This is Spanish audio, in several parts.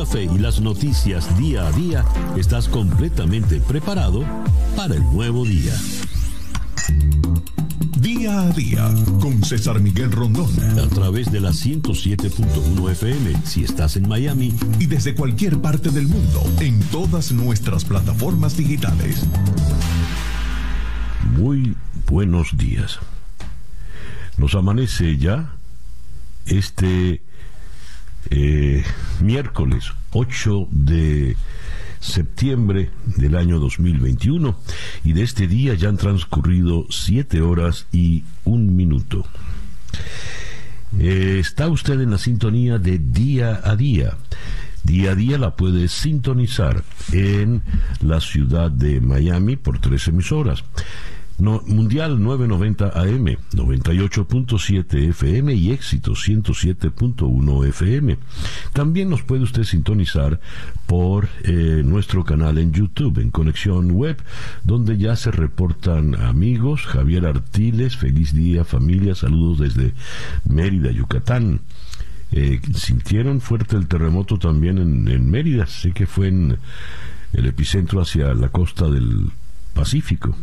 café y las noticias día a día, estás completamente preparado para el nuevo día. Día a día con César Miguel Rondón. A través de la 107.1 FM si estás en Miami. Y desde cualquier parte del mundo en todas nuestras plataformas digitales. Muy buenos días. Nos amanece ya este eh, miércoles 8 de septiembre del año 2021 y de este día ya han transcurrido 7 horas y un minuto. Eh, está usted en la sintonía de día a día. Día a día la puede sintonizar en la ciudad de Miami por tres emisoras. Mundial 990 AM, 98.7 FM y éxito 107.1 FM. También nos puede usted sintonizar por eh, nuestro canal en YouTube, en Conexión Web, donde ya se reportan amigos. Javier Artiles, feliz día familia, saludos desde Mérida, Yucatán. Eh, sintieron fuerte el terremoto también en Mérida, sé que fue en el epicentro hacia la costa del Pacífico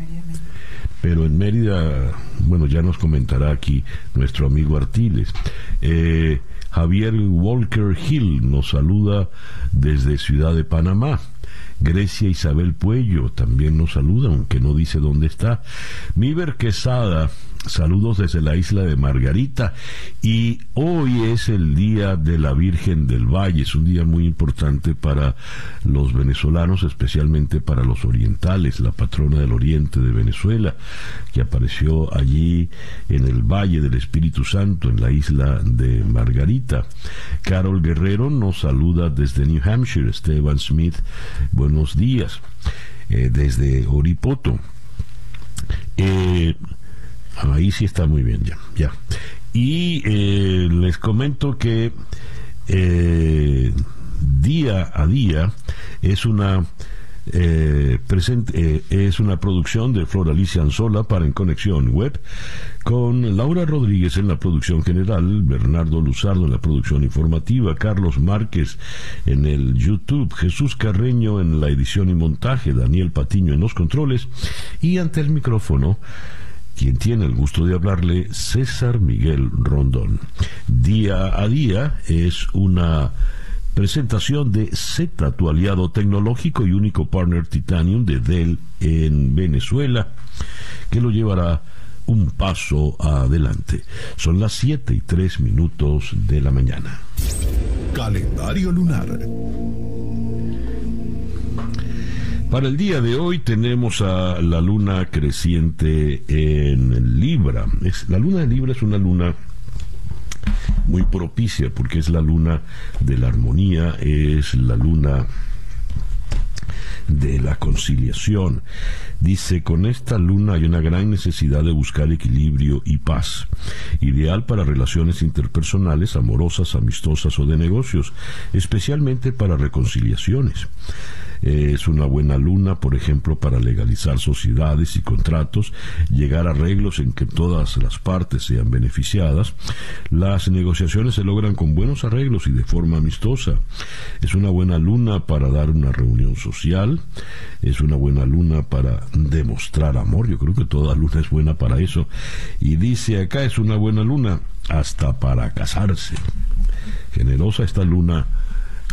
pero en Mérida, bueno, ya nos comentará aquí nuestro amigo Artiles. Eh, Javier Walker Hill nos saluda desde Ciudad de Panamá. Grecia Isabel Puello también nos saluda, aunque no dice dónde está. Miber Quesada Saludos desde la isla de Margarita. Y hoy es el día de la Virgen del Valle, es un día muy importante para los venezolanos, especialmente para los orientales, la patrona del oriente de Venezuela, que apareció allí en el Valle del Espíritu Santo, en la isla de Margarita. Carol Guerrero nos saluda desde New Hampshire, Esteban Smith, buenos días, eh, desde Oripoto. Eh, Ahí sí está muy bien, ya. ya. Y eh, les comento que eh, día a día es una eh, presente, es una producción de Flor Alicia Anzola para En Conexión Web, con Laura Rodríguez en la producción general, Bernardo Luzardo en la producción informativa, Carlos Márquez en el YouTube, Jesús Carreño en la edición y montaje, Daniel Patiño en los controles y ante el micrófono quien tiene el gusto de hablarle, César Miguel Rondón. Día a día es una presentación de Z, tu aliado tecnológico y único partner Titanium de Dell en Venezuela, que lo llevará un paso adelante. Son las 7 y 3 minutos de la mañana. Calendario lunar. Para el día de hoy tenemos a la luna creciente en Libra. Es, la luna de Libra es una luna muy propicia porque es la luna de la armonía, es la luna de la conciliación. Dice, con esta luna hay una gran necesidad de buscar equilibrio y paz, ideal para relaciones interpersonales, amorosas, amistosas o de negocios, especialmente para reconciliaciones. Eh, es una buena luna, por ejemplo, para legalizar sociedades y contratos, llegar a arreglos en que todas las partes sean beneficiadas. Las negociaciones se logran con buenos arreglos y de forma amistosa. Es una buena luna para dar una reunión social, es una buena luna para demostrar amor, yo creo que toda luna es buena para eso. Y dice acá es una buena luna hasta para casarse. Generosa esta luna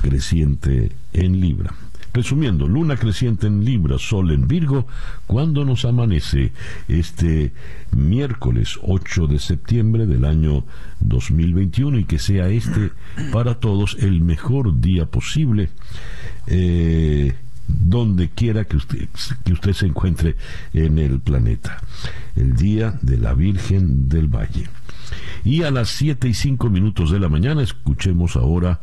creciente en Libra. Resumiendo, luna creciente en Libra, sol en Virgo, cuando nos amanece este miércoles 8 de septiembre del año 2021 y que sea este para todos el mejor día posible. Eh, donde quiera que usted, que usted se encuentre en el planeta. El Día de la Virgen del Valle. Y a las 7 y 5 minutos de la mañana escuchemos ahora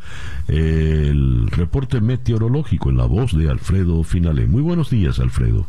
el reporte meteorológico en la voz de Alfredo Finale. Muy buenos días, Alfredo.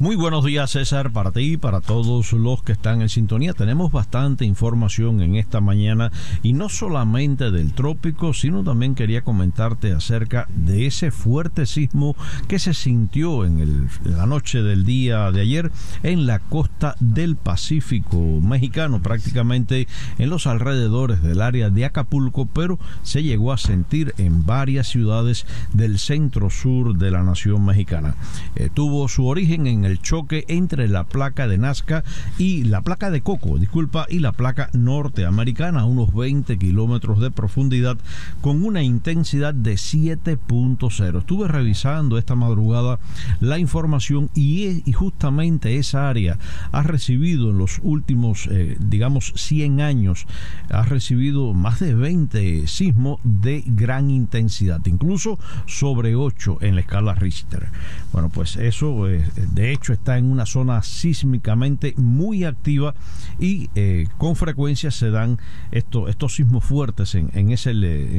Muy buenos días César, para ti y para todos los que están en sintonía. Tenemos bastante información en esta mañana y no solamente del trópico, sino también quería comentarte acerca de ese fuerte sismo que se sintió en, el, la noche del día de ayer en la costa del Pacífico mexicano, prácticamente en los alrededores del área de Acapulco, pero se llegó a sentir en varias ciudades del centro sur de la nación mexicana. Eh, tuvo su origen en el choque entre la placa de Nazca y la placa de Coco, disculpa, y la placa norteamericana a unos 20 kilómetros de profundidad con una intensidad de 7.0. Estuve revisando esta madrugada la información y, y, justamente esa área ha recibido en los últimos, eh, digamos, 100 años, ha recibido más de 20 sismos de gran intensidad, incluso sobre 8 en la escala Richter. Bueno, pues eso, eh, de hecho, está en una zona sísmicamente muy activa y eh, con frecuencia se dan estos, sismos fuertes en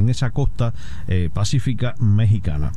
esa costa eh, pacífica mexicana.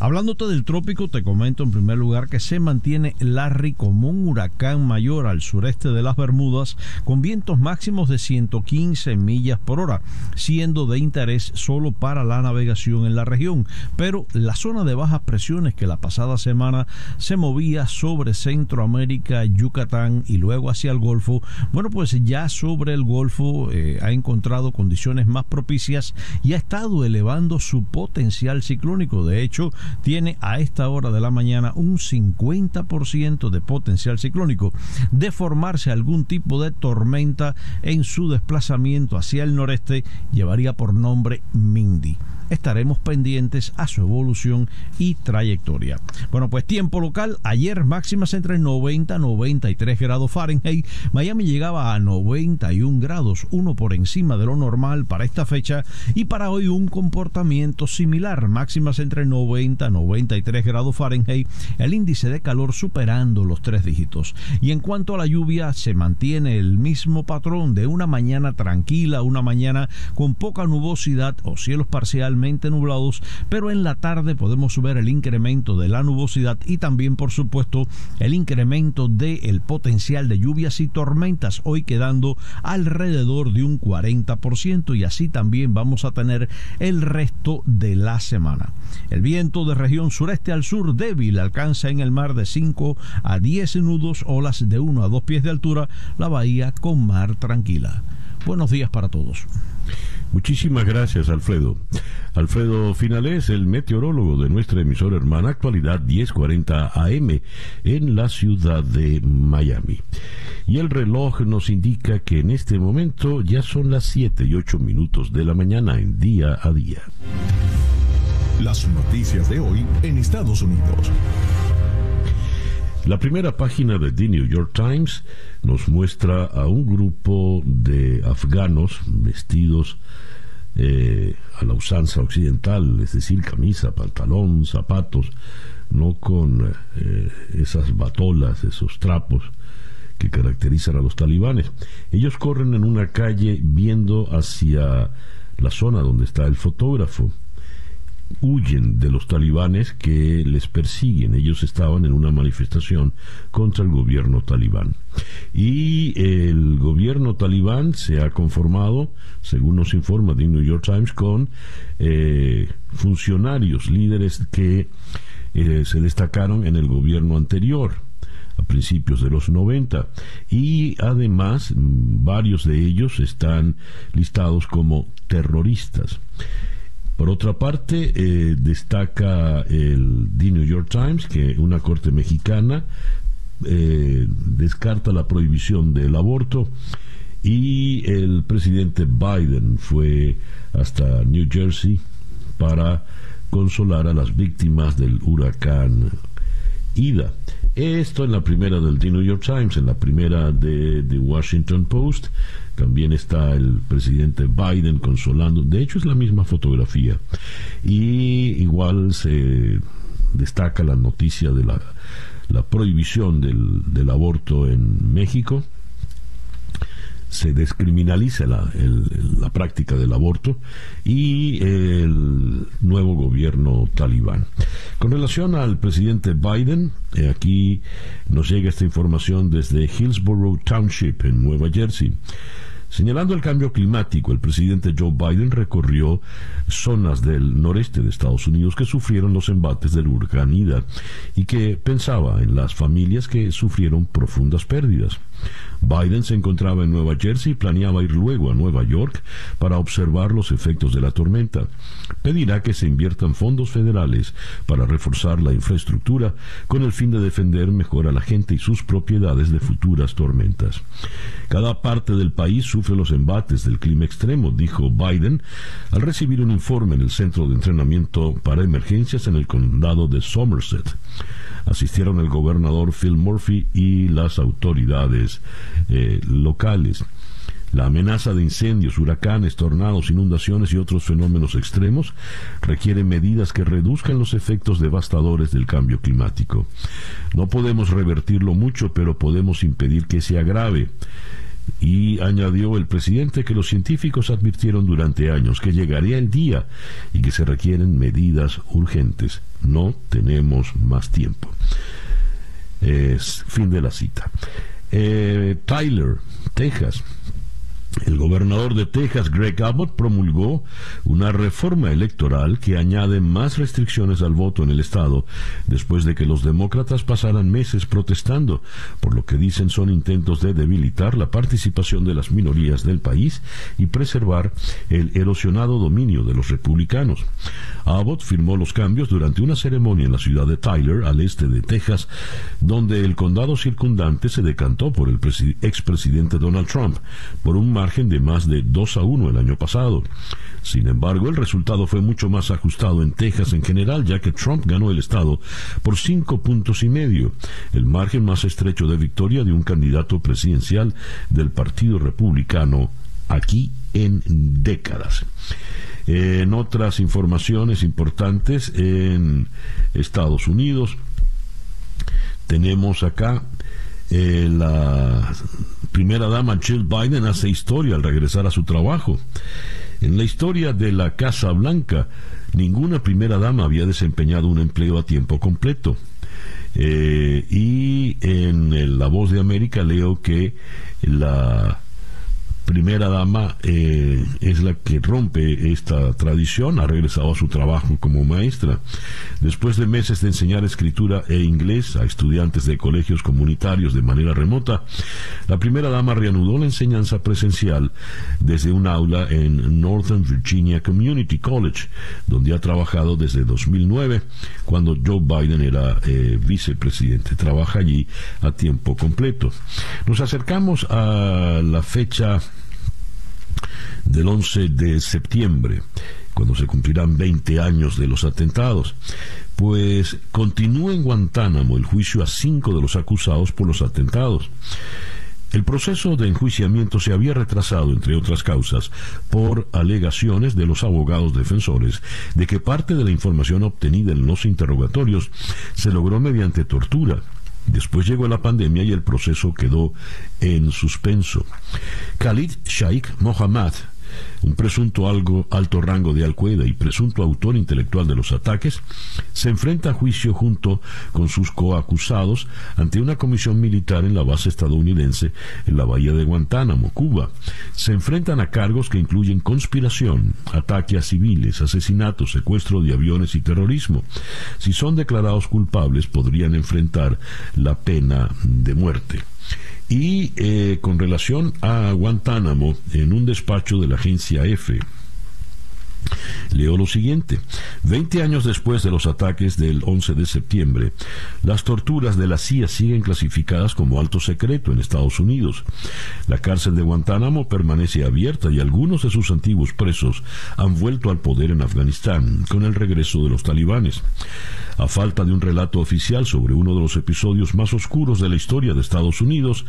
Hablándote del trópico, te comento en primer lugar que se mantiene Larry como un huracán mayor al sureste de las Bermudas con vientos máximos de 115 millas por hora, siendo de interés solo para la navegación en la región. Pero la zona de bajas presiones que la pasada semana se movía sobre Centroamérica, Yucatán y luego hacia el Golfo, bueno, pues ya sobre el Golfo eh, ha encontrado condiciones más propicias y ha estado elevando su potencial ciclónico. De hecho, tiene a esta hora de la mañana un 50% de potencial ciclónico. De formarse algún tipo de tormenta en su desplazamiento hacia el noreste, llevaría por nombre Mindy estaremos pendientes a su evolución y trayectoria. Bueno, pues tiempo local, ayer máximas entre 90 y 93 grados Fahrenheit, Miami llegaba a 91 grados, uno por encima de lo normal para esta fecha. Y para hoy un comportamiento similar, máximas entre 90 y 93 grados Fahrenheit, el índice de calor superando los tres dígitos. Y en cuanto a la lluvia, se mantiene el mismo patrón de una mañana tranquila, una mañana con poca nubosidad o cielos parciales nublados, pero en la tarde podemos ver el incremento de la nubosidad y también, por supuesto, el incremento del potencial de lluvias y tormentas, hoy quedando alrededor de un 40% y así también vamos a tener el resto de la semana. El viento de región sureste al sur débil alcanza en el mar de 5 a 10 nudos, olas de 1 a 2 pies de altura, la bahía con mar tranquila. Buenos días para todos. Muchísimas gracias, Alfredo. Alfredo Finales, el meteorólogo de nuestra emisora hermana Actualidad 1040 AM en la ciudad de Miami. Y el reloj nos indica que en este momento ya son las 7 y 8 minutos de la mañana en día a día. Las noticias de hoy en Estados Unidos. La primera página de The New York Times nos muestra a un grupo de afganos vestidos eh, a la usanza occidental, es decir, camisa, pantalón, zapatos, no con eh, esas batolas, esos trapos que caracterizan a los talibanes. Ellos corren en una calle viendo hacia la zona donde está el fotógrafo huyen de los talibanes que les persiguen. Ellos estaban en una manifestación contra el gobierno talibán. Y el gobierno talibán se ha conformado, según nos informa The New York Times, con eh, funcionarios, líderes que eh, se destacaron en el gobierno anterior a principios de los 90 y además varios de ellos están listados como terroristas. Por otra parte, eh, destaca el The New York Times que una corte mexicana eh, descarta la prohibición del aborto y el presidente Biden fue hasta New Jersey para consolar a las víctimas del huracán Ida. Esto en la primera del The New York Times, en la primera de The Washington Post, también está el presidente Biden consolando. De hecho, es la misma fotografía. Y igual se destaca la noticia de la, la prohibición del, del aborto en México. se descriminalice la, la práctica del aborto y el nuevo gobierno talibán. Con relación al presidente Biden, eh, aquí nos llega esta información desde Hillsborough Township en Nueva Jersey. Señalando el cambio climático, el presidente Joe Biden recorrió zonas del noreste de Estados Unidos que sufrieron los embates del huracán Ida y que pensaba en las familias que sufrieron profundas pérdidas. Biden se encontraba en Nueva Jersey y planeaba ir luego a Nueva York para observar los efectos de la tormenta. Pedirá que se inviertan fondos federales para reforzar la infraestructura con el fin de defender mejor a la gente y sus propiedades de futuras tormentas. Cada parte del país sufre los embates del clima extremo, dijo Biden al recibir un informe en el Centro de Entrenamiento para Emergencias en el condado de Somerset asistieron el gobernador Phil Murphy y las autoridades eh, locales. La amenaza de incendios, huracanes, tornados, inundaciones y otros fenómenos extremos requiere medidas que reduzcan los efectos devastadores del cambio climático. No podemos revertirlo mucho, pero podemos impedir que se agrave. Y añadió el presidente que los científicos advirtieron durante años que llegaría el día y que se requieren medidas urgentes. No tenemos más tiempo. Es fin de la cita. Eh, Tyler, Texas, el gobernador de Texas, Greg Abbott, promulgó una reforma electoral que añade más restricciones al voto en el estado después de que los demócratas pasaran meses protestando por lo que dicen son intentos de debilitar la participación de las minorías del país y preservar el erosionado dominio de los republicanos. Abbott firmó los cambios durante una ceremonia en la ciudad de Tyler, al este de Texas, donde el condado circundante se decantó por el expresidente Donald Trump por un margen de más de 2 a 1 el año pasado. Sin embargo, el resultado fue mucho más ajustado en Texas en general, ya que Trump ganó el estado por cinco puntos y medio, el margen más estrecho de victoria de un candidato presidencial del Partido Republicano aquí en décadas. En otras informaciones importantes en Estados Unidos, tenemos acá eh, la primera dama Jill Biden hace historia al regresar a su trabajo. En la historia de la Casa Blanca, ninguna primera dama había desempeñado un empleo a tiempo completo. Eh, y en La Voz de América leo que la primera dama eh, es la que rompe esta tradición, ha regresado a su trabajo como maestra. Después de meses de enseñar escritura e inglés a estudiantes de colegios comunitarios de manera remota, la primera dama reanudó la enseñanza presencial desde un aula en Northern Virginia Community College, donde ha trabajado desde 2009, cuando Joe Biden era eh, vicepresidente. Trabaja allí a tiempo completo. Nos acercamos a la fecha del 11 de septiembre, cuando se cumplirán 20 años de los atentados. Pues continúa en Guantánamo el juicio a cinco de los acusados por los atentados. El proceso de enjuiciamiento se había retrasado, entre otras causas, por alegaciones de los abogados defensores de que parte de la información obtenida en los interrogatorios se logró mediante tortura Después llegó la pandemia y el proceso quedó en suspenso. Khalid Sheikh Mohammad un presunto alto rango de Al-Qaeda y presunto autor intelectual de los ataques, se enfrenta a juicio junto con sus coacusados ante una comisión militar en la base estadounidense en la bahía de Guantánamo, Cuba. Se enfrentan a cargos que incluyen conspiración, ataque a civiles, asesinato, secuestro de aviones y terrorismo. Si son declarados culpables, podrían enfrentar la pena de muerte. Y eh, con relación a Guantánamo, en un despacho de la agencia F, Leo lo siguiente. Veinte años después de los ataques del 11 de septiembre, las torturas de la CIA siguen clasificadas como alto secreto en Estados Unidos. La cárcel de Guantánamo permanece abierta y algunos de sus antiguos presos han vuelto al poder en Afganistán con el regreso de los talibanes. A falta de un relato oficial sobre uno de los episodios más oscuros de la historia de Estados Unidos,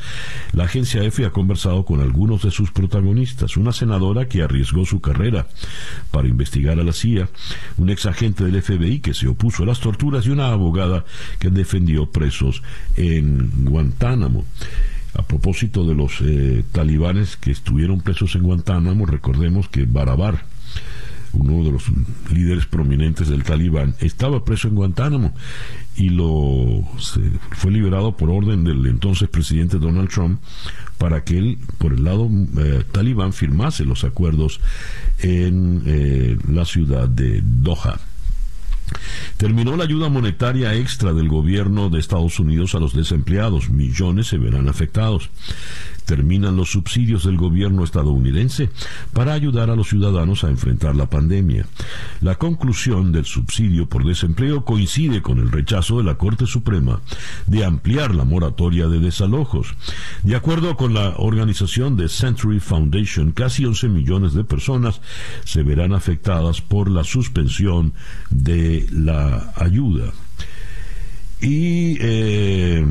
la agencia F ha conversado con algunos de sus protagonistas, una senadora que arriesgó su carrera para investigar a la CIA, un ex agente del FBI que se opuso a las torturas y una abogada que defendió presos en Guantánamo. A propósito de los eh, talibanes que estuvieron presos en Guantánamo, recordemos que Barabar, uno de los líderes prominentes del talibán, estaba preso en Guantánamo y lo fue liberado por orden del entonces presidente Donald Trump para que él, por el lado eh, talibán, firmase los acuerdos en eh, la ciudad de Doha. Terminó la ayuda monetaria extra del gobierno de Estados Unidos a los desempleados. Millones se verán afectados terminan los subsidios del gobierno estadounidense para ayudar a los ciudadanos a enfrentar la pandemia. La conclusión del subsidio por desempleo coincide con el rechazo de la Corte Suprema de ampliar la moratoria de desalojos. De acuerdo con la organización de Century Foundation, casi 11 millones de personas se verán afectadas por la suspensión de la ayuda. Y eh,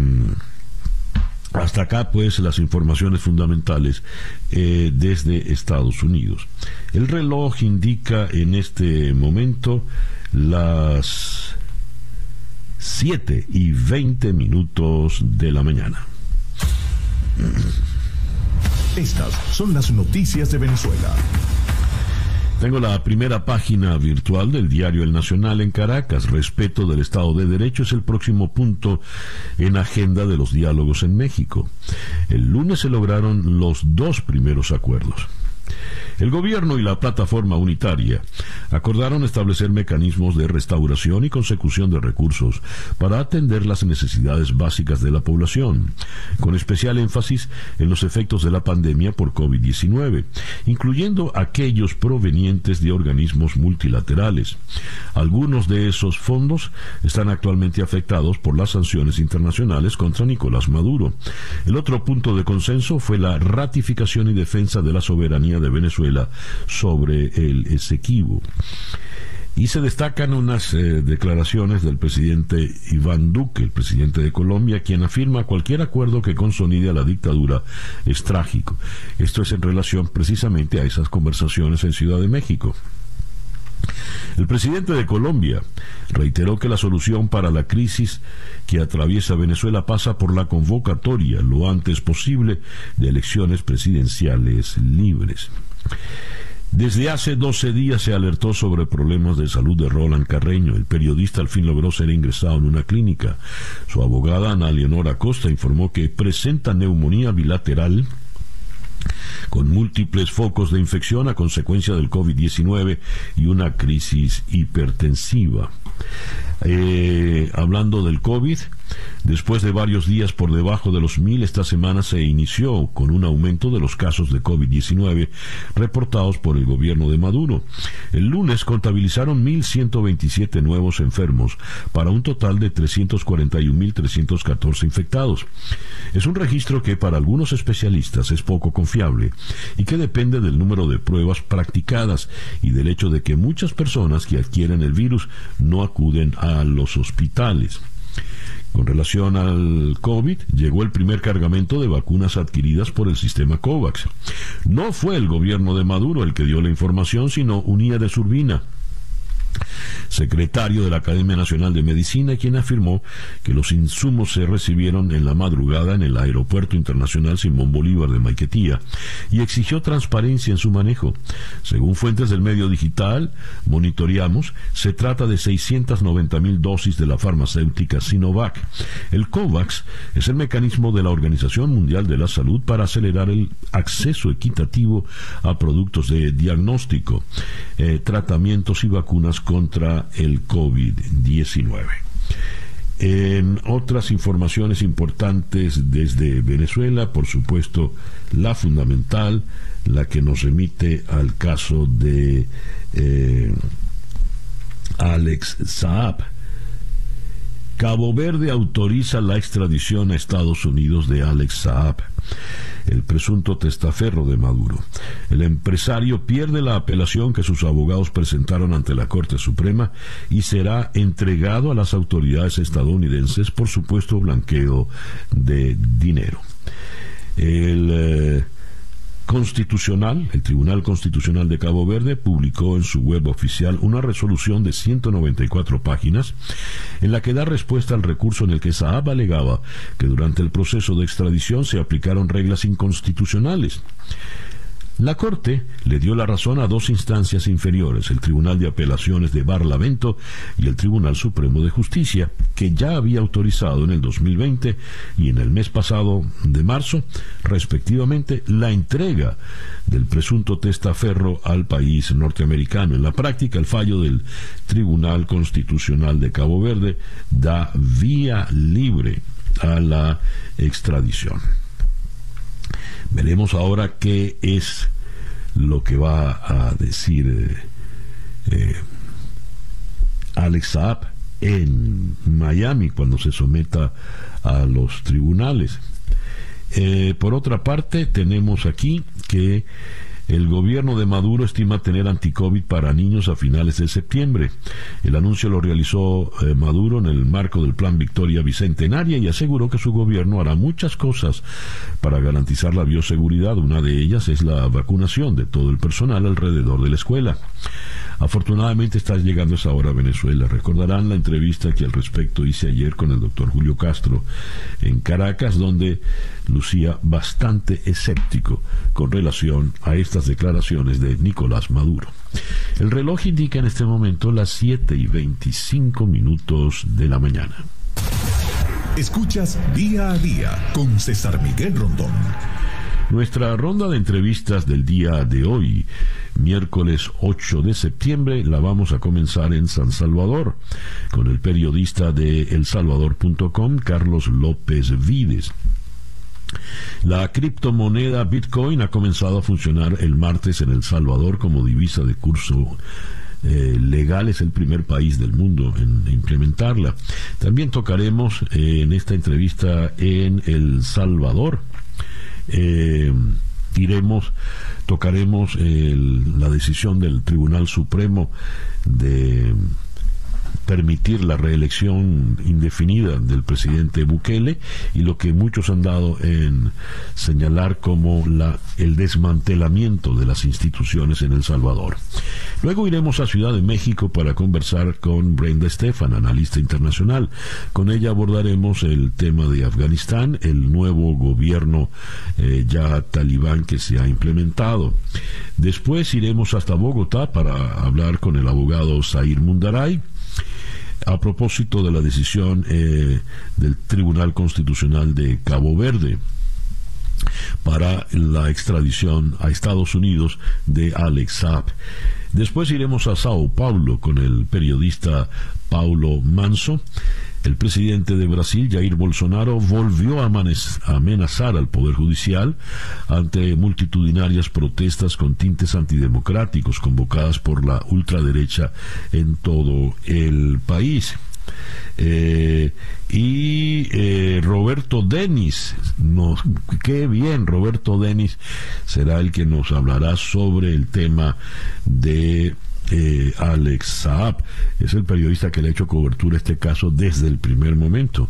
hasta acá, pues, las informaciones fundamentales eh, desde Estados Unidos. El reloj indica en este momento las 7 y 20 minutos de la mañana. Estas son las noticias de Venezuela. Tengo la primera página virtual del diario El Nacional en Caracas. Respeto del Estado de Derecho es el próximo punto en agenda de los diálogos en México. El lunes se lograron los dos primeros acuerdos. El gobierno y la plataforma unitaria acordaron establecer mecanismos de restauración y consecución de recursos para atender las necesidades básicas de la población, con especial énfasis en los efectos de la pandemia por COVID-19, incluyendo aquellos provenientes de organismos multilaterales. Algunos de esos fondos están actualmente afectados por las sanciones internacionales contra Nicolás Maduro. El otro punto de consenso fue la ratificación y defensa de la soberanía de Venezuela sobre el Esequibo. Y se destacan unas eh, declaraciones del presidente Iván Duque, el presidente de Colombia, quien afirma cualquier acuerdo que consolide a la dictadura es trágico. Esto es en relación precisamente a esas conversaciones en Ciudad de México. El presidente de Colombia reiteró que la solución para la crisis que atraviesa Venezuela pasa por la convocatoria lo antes posible de elecciones presidenciales libres. Desde hace 12 días se alertó sobre problemas de salud de Roland Carreño. El periodista al fin logró ser ingresado en una clínica. Su abogada Ana Leonora Costa informó que presenta neumonía bilateral con múltiples focos de infección a consecuencia del COVID-19 y una crisis hipertensiva. Eh, hablando del COVID, después de varios días por debajo de los mil, esta semana se inició con un aumento de los casos de COVID-19 reportados por el gobierno de Maduro. El lunes contabilizaron 1.127 nuevos enfermos para un total de 341.314 infectados. Es un registro que para algunos especialistas es poco confiable y que depende del número de pruebas practicadas y del hecho de que muchas personas que adquieren el virus no acuden a a los hospitales. Con relación al COVID, llegó el primer cargamento de vacunas adquiridas por el sistema COVAX. No fue el gobierno de Maduro el que dio la información, sino Unía de Surbina secretario de la Academia Nacional de Medicina, quien afirmó que los insumos se recibieron en la madrugada en el Aeropuerto Internacional Simón Bolívar de Maiquetía y exigió transparencia en su manejo. Según fuentes del medio digital, monitoreamos, se trata de 690 mil dosis de la farmacéutica Sinovac. El COVAX es el mecanismo de la Organización Mundial de la Salud para acelerar el acceso equitativo a productos de diagnóstico, eh, tratamientos y vacunas contra el COVID-19. En otras informaciones importantes desde Venezuela, por supuesto, la fundamental, la que nos remite al caso de eh, Alex Saab. Cabo Verde autoriza la extradición a Estados Unidos de Alex Saab el presunto testaferro de Maduro. El empresario pierde la apelación que sus abogados presentaron ante la Corte Suprema y será entregado a las autoridades estadounidenses por supuesto blanqueo de dinero. El eh, Constitucional, el Tribunal Constitucional de Cabo Verde, publicó en su web oficial una resolución de 194 páginas en la que da respuesta al recurso en el que Saab alegaba que durante el proceso de extradición se aplicaron reglas inconstitucionales. La Corte le dio la razón a dos instancias inferiores, el Tribunal de Apelaciones de Barlavento y el Tribunal Supremo de Justicia, que ya había autorizado en el 2020 y en el mes pasado de marzo, respectivamente, la entrega del presunto testaferro al país norteamericano. En la práctica, el fallo del Tribunal Constitucional de Cabo Verde da vía libre a la extradición. Veremos ahora qué es lo que va a decir eh, Alex Saab en Miami cuando se someta a los tribunales. Eh, por otra parte, tenemos aquí que el gobierno de Maduro estima tener anticovid para niños a finales de septiembre. El anuncio lo realizó eh, Maduro en el marco del Plan Victoria Bicentenaria y aseguró que su gobierno hará muchas cosas para garantizar la bioseguridad. Una de ellas es la vacunación de todo el personal alrededor de la escuela. Afortunadamente está llegando esa hora a Venezuela. Recordarán la entrevista que al respecto hice ayer con el doctor Julio Castro en Caracas, donde lucía bastante escéptico con relación a estas declaraciones de Nicolás Maduro. El reloj indica en este momento las 7 y 25 minutos de la mañana. Escuchas día a día con César Miguel Rondón. Nuestra ronda de entrevistas del día de hoy, miércoles 8 de septiembre, la vamos a comenzar en San Salvador con el periodista de elsalvador.com, Carlos López Vides. La criptomoneda Bitcoin ha comenzado a funcionar el martes en El Salvador como divisa de curso eh, legal es el primer país del mundo en implementarla. También tocaremos eh, en esta entrevista en El Salvador. Eh, iremos, tocaremos la decisión del Tribunal Supremo de permitir la reelección indefinida del presidente Bukele y lo que muchos han dado en señalar como la, el desmantelamiento de las instituciones en El Salvador. Luego iremos a Ciudad de México para conversar con Brenda Estefan, analista internacional. Con ella abordaremos el tema de Afganistán, el nuevo gobierno eh, ya talibán que se ha implementado. Después iremos hasta Bogotá para hablar con el abogado Zair Mundaray a propósito de la decisión eh, del Tribunal Constitucional de Cabo Verde para la extradición a Estados Unidos de Alex Saab. Después iremos a Sao Paulo con el periodista Paulo Manso el presidente de Brasil, Jair Bolsonaro, volvió a amenazar al Poder Judicial ante multitudinarias protestas con tintes antidemocráticos convocadas por la ultraderecha en todo el país. Eh, y eh, Roberto Denis, qué bien, Roberto Denis será el que nos hablará sobre el tema de eh, Alex Saab. Es el periodista que le ha hecho cobertura a este caso desde el primer momento.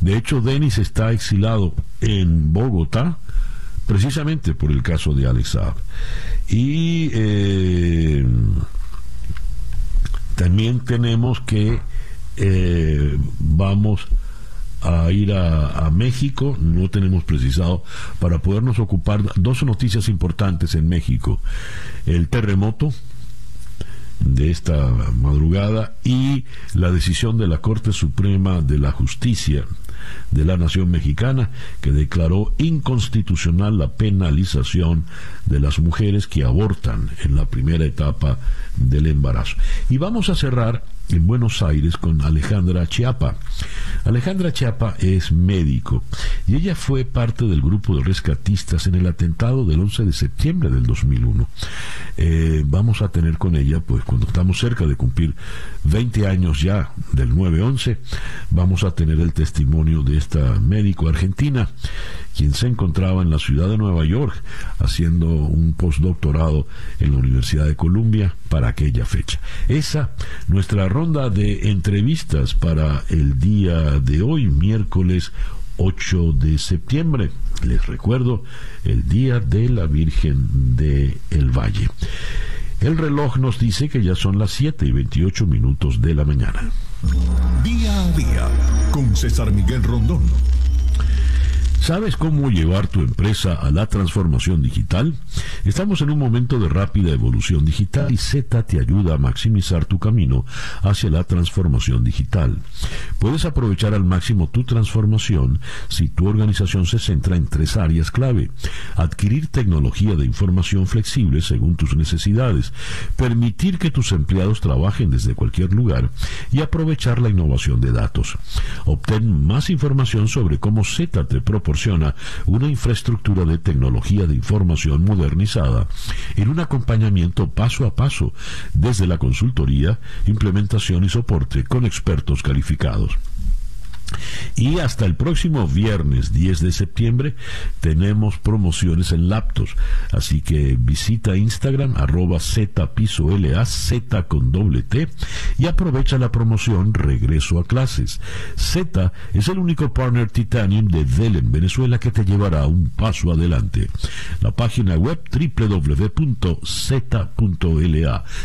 De hecho, Denis está exilado en Bogotá precisamente por el caso de Alex Saab. Y eh, también tenemos que eh, vamos a ir a, a, México, no tenemos precisado, para podernos ocupar dos noticias importantes en México. El terremoto, de esta madrugada y la decisión de la Corte Suprema de la Justicia de la Nación Mexicana que declaró inconstitucional la penalización de las mujeres que abortan en la primera etapa del embarazo. Y vamos a cerrar en Buenos Aires con Alejandra Chiapa. Alejandra Chiapa es médico y ella fue parte del grupo de rescatistas en el atentado del 11 de septiembre del 2001. Eh, vamos a tener con ella, pues cuando estamos cerca de cumplir 20 años ya del 9-11, vamos a tener el testimonio de esta médico argentina, quien se encontraba en la ciudad de Nueva York haciendo un postdoctorado en la Universidad de Columbia para aquella fecha. Esa, nuestra ronda de entrevistas para el día de hoy, miércoles 8 de septiembre. Les recuerdo, el día de la Virgen de el Valle. El reloj nos dice que ya son las 7 y 28 minutos de la mañana. Día a día con César Miguel Rondón. ¿Sabes cómo llevar tu empresa a la transformación digital? Estamos en un momento de rápida evolución digital y Z te ayuda a maximizar tu camino hacia la transformación digital. Puedes aprovechar al máximo tu transformación si tu organización se centra en tres áreas clave. Adquirir tecnología de información flexible según tus necesidades, permitir que tus empleados trabajen desde cualquier lugar y aprovechar la innovación de datos. Obtén más información sobre cómo Z te proporciona una infraestructura de tecnología de información modernizada en un acompañamiento paso a paso desde la consultoría, implementación y soporte con expertos calificados. Y hasta el próximo viernes 10 de septiembre tenemos promociones en laptops. Así que visita Instagram arroba Z piso Z con doble T y aprovecha la promoción Regreso a clases. Z es el único partner Titanium de Dell en Venezuela que te llevará un paso adelante. La página web www.z.la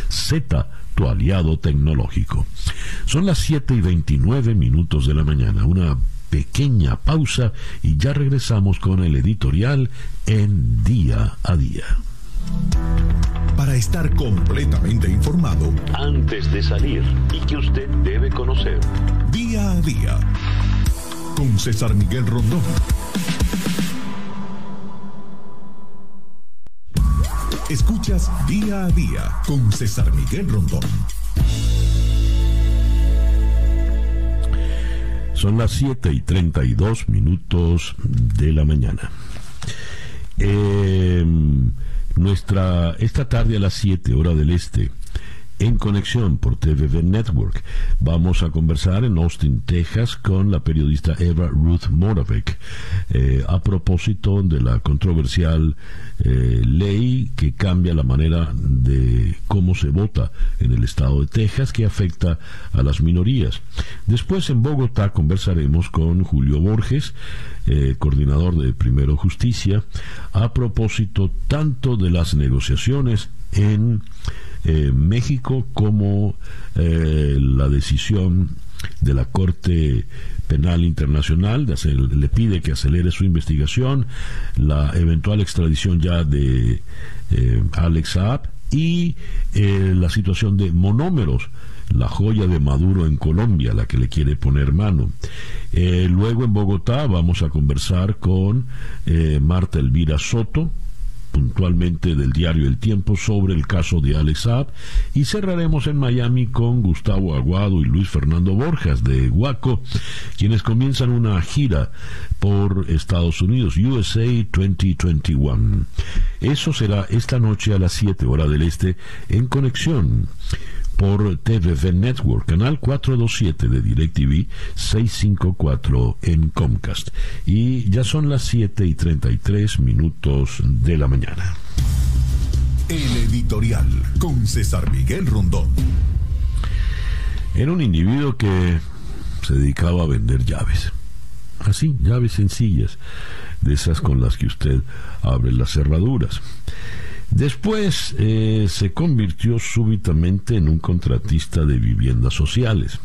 Z tu aliado tecnológico. Son las 7 y 29 minutos de la mañana, una pequeña pausa y ya regresamos con el editorial en día a día. Para estar completamente informado antes de salir y que usted debe conocer. Día a día con César Miguel Rondón. Escuchas día a día con César Miguel Rondón. Son las 7 y 32 minutos de la mañana. Em, nuestra, esta tarde a las 7 hora del este, en conexión por TVV Network. Vamos a conversar en Austin, Texas, con la periodista Eva Ruth Moravec eh, a propósito de la controversial eh, ley que cambia la manera de cómo se vota en el estado de Texas que afecta a las minorías. Después en Bogotá conversaremos con Julio Borges, eh, coordinador de Primero Justicia, a propósito tanto de las negociaciones en eh, México como eh, la decisión de la Corte Penal Internacional le pide que acelere su investigación, la eventual extradición ya de eh, Alex Saab y la situación de monómeros, la joya de Maduro en Colombia, la que le quiere poner mano. luego en Bogotá vamos a conversar con Marta Elvira Soto, puntualmente del diario El Tiempo sobre el caso de Alex Saab y cerraremos en Miami con Gustavo Aguado y Luis Fernando Borjas de Guaco, quienes comienzan una gira por Estados Unidos, USA 2021. Eso será esta noche a las 7 horas del este en conexión por TVV Network, canal 427 de DirecTV, 654 en Comcast. Y ya son las 7 y 33 minutos de la mañana. El editorial con César Miguel Rondón. Era un individuo que se dedicaba a vender llaves. Así, llaves sencillas, de esas con las que usted abre las cerraduras. Después eh, se convirtió súbitamente en un contratista de viviendas sociales.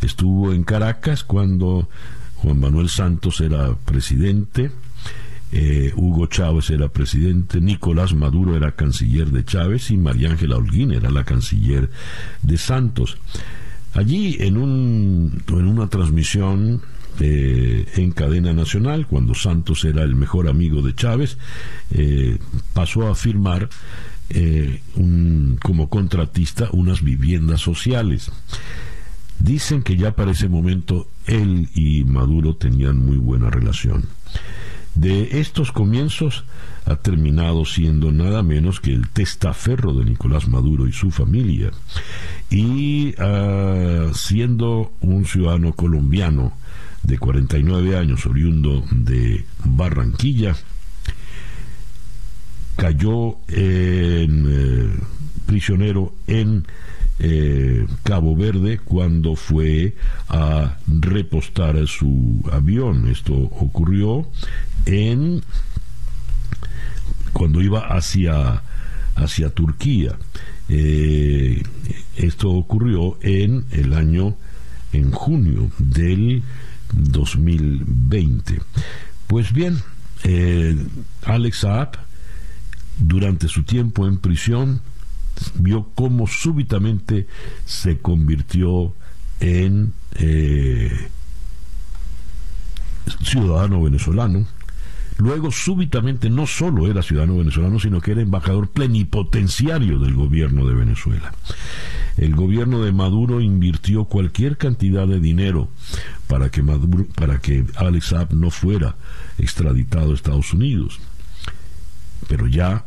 Estuvo en Caracas cuando Juan Manuel Santos era presidente, eh, Hugo Chávez era presidente, Nicolás Maduro era canciller de Chávez y María Ángela Holguín era la canciller de Santos. Allí en, un, en una transmisión eh, en cadena nacional, cuando Santos era el mejor amigo de Chávez, eh, pasó a firmar eh, como contratista unas viviendas sociales. Dicen que ya para ese momento él y Maduro tenían muy buena relación. De estos comienzos ha terminado siendo nada menos que el testaferro de Nicolás Maduro y su familia, y ah, siendo un ciudadano colombiano de 49 años, oriundo de Barranquilla, cayó en, eh, prisionero en eh, Cabo Verde cuando fue a repostar su avión. Esto ocurrió en cuando iba hacia, hacia Turquía. Eh, esto ocurrió en el año, en junio del 2020. Pues bien, eh, Alex Saab, durante su tiempo en prisión, vio cómo súbitamente se convirtió en eh, ciudadano venezolano. Luego, súbitamente, no solo era ciudadano venezolano, sino que era embajador plenipotenciario del gobierno de Venezuela. El gobierno de Maduro invirtió cualquier cantidad de dinero para que, Maduro, para que Alex no fuera extraditado a Estados Unidos. Pero ya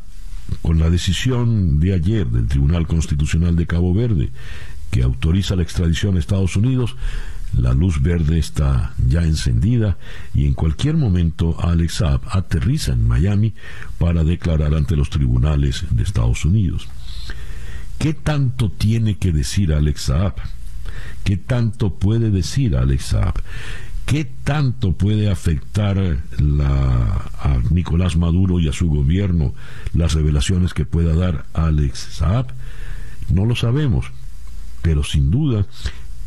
con la decisión de ayer del Tribunal Constitucional de Cabo Verde, que autoriza la extradición a Estados Unidos, la luz verde está ya encendida y en cualquier momento Alex Saab aterriza en Miami para declarar ante los tribunales de Estados Unidos. ¿Qué tanto tiene que decir Alex Saab? ¿Qué tanto puede decir Alex Saab? ¿Qué tanto puede afectar a Nicolás Maduro y a su gobierno las revelaciones que pueda dar Alex Saab? No lo sabemos, pero sin duda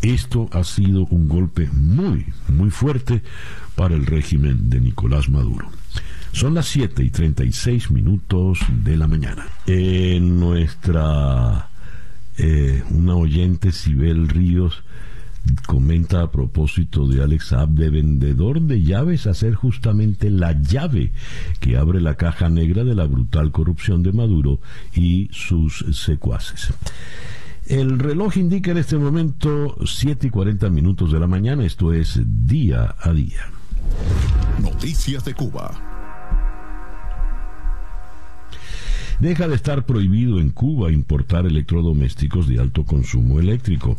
esto ha sido un golpe muy, muy fuerte para el régimen de Nicolás Maduro. Son las 7 y 36 minutos de la mañana. En nuestra, eh, una oyente, Sibel Ríos, comenta a propósito de Alex Saab de vendedor de llaves a ser justamente la llave que abre la caja negra de la brutal corrupción de Maduro y sus secuaces. El reloj indica en este momento 7 y 40 minutos de la mañana, esto es día a día. Noticias de Cuba. Deja de estar prohibido en Cuba importar electrodomésticos de alto consumo eléctrico.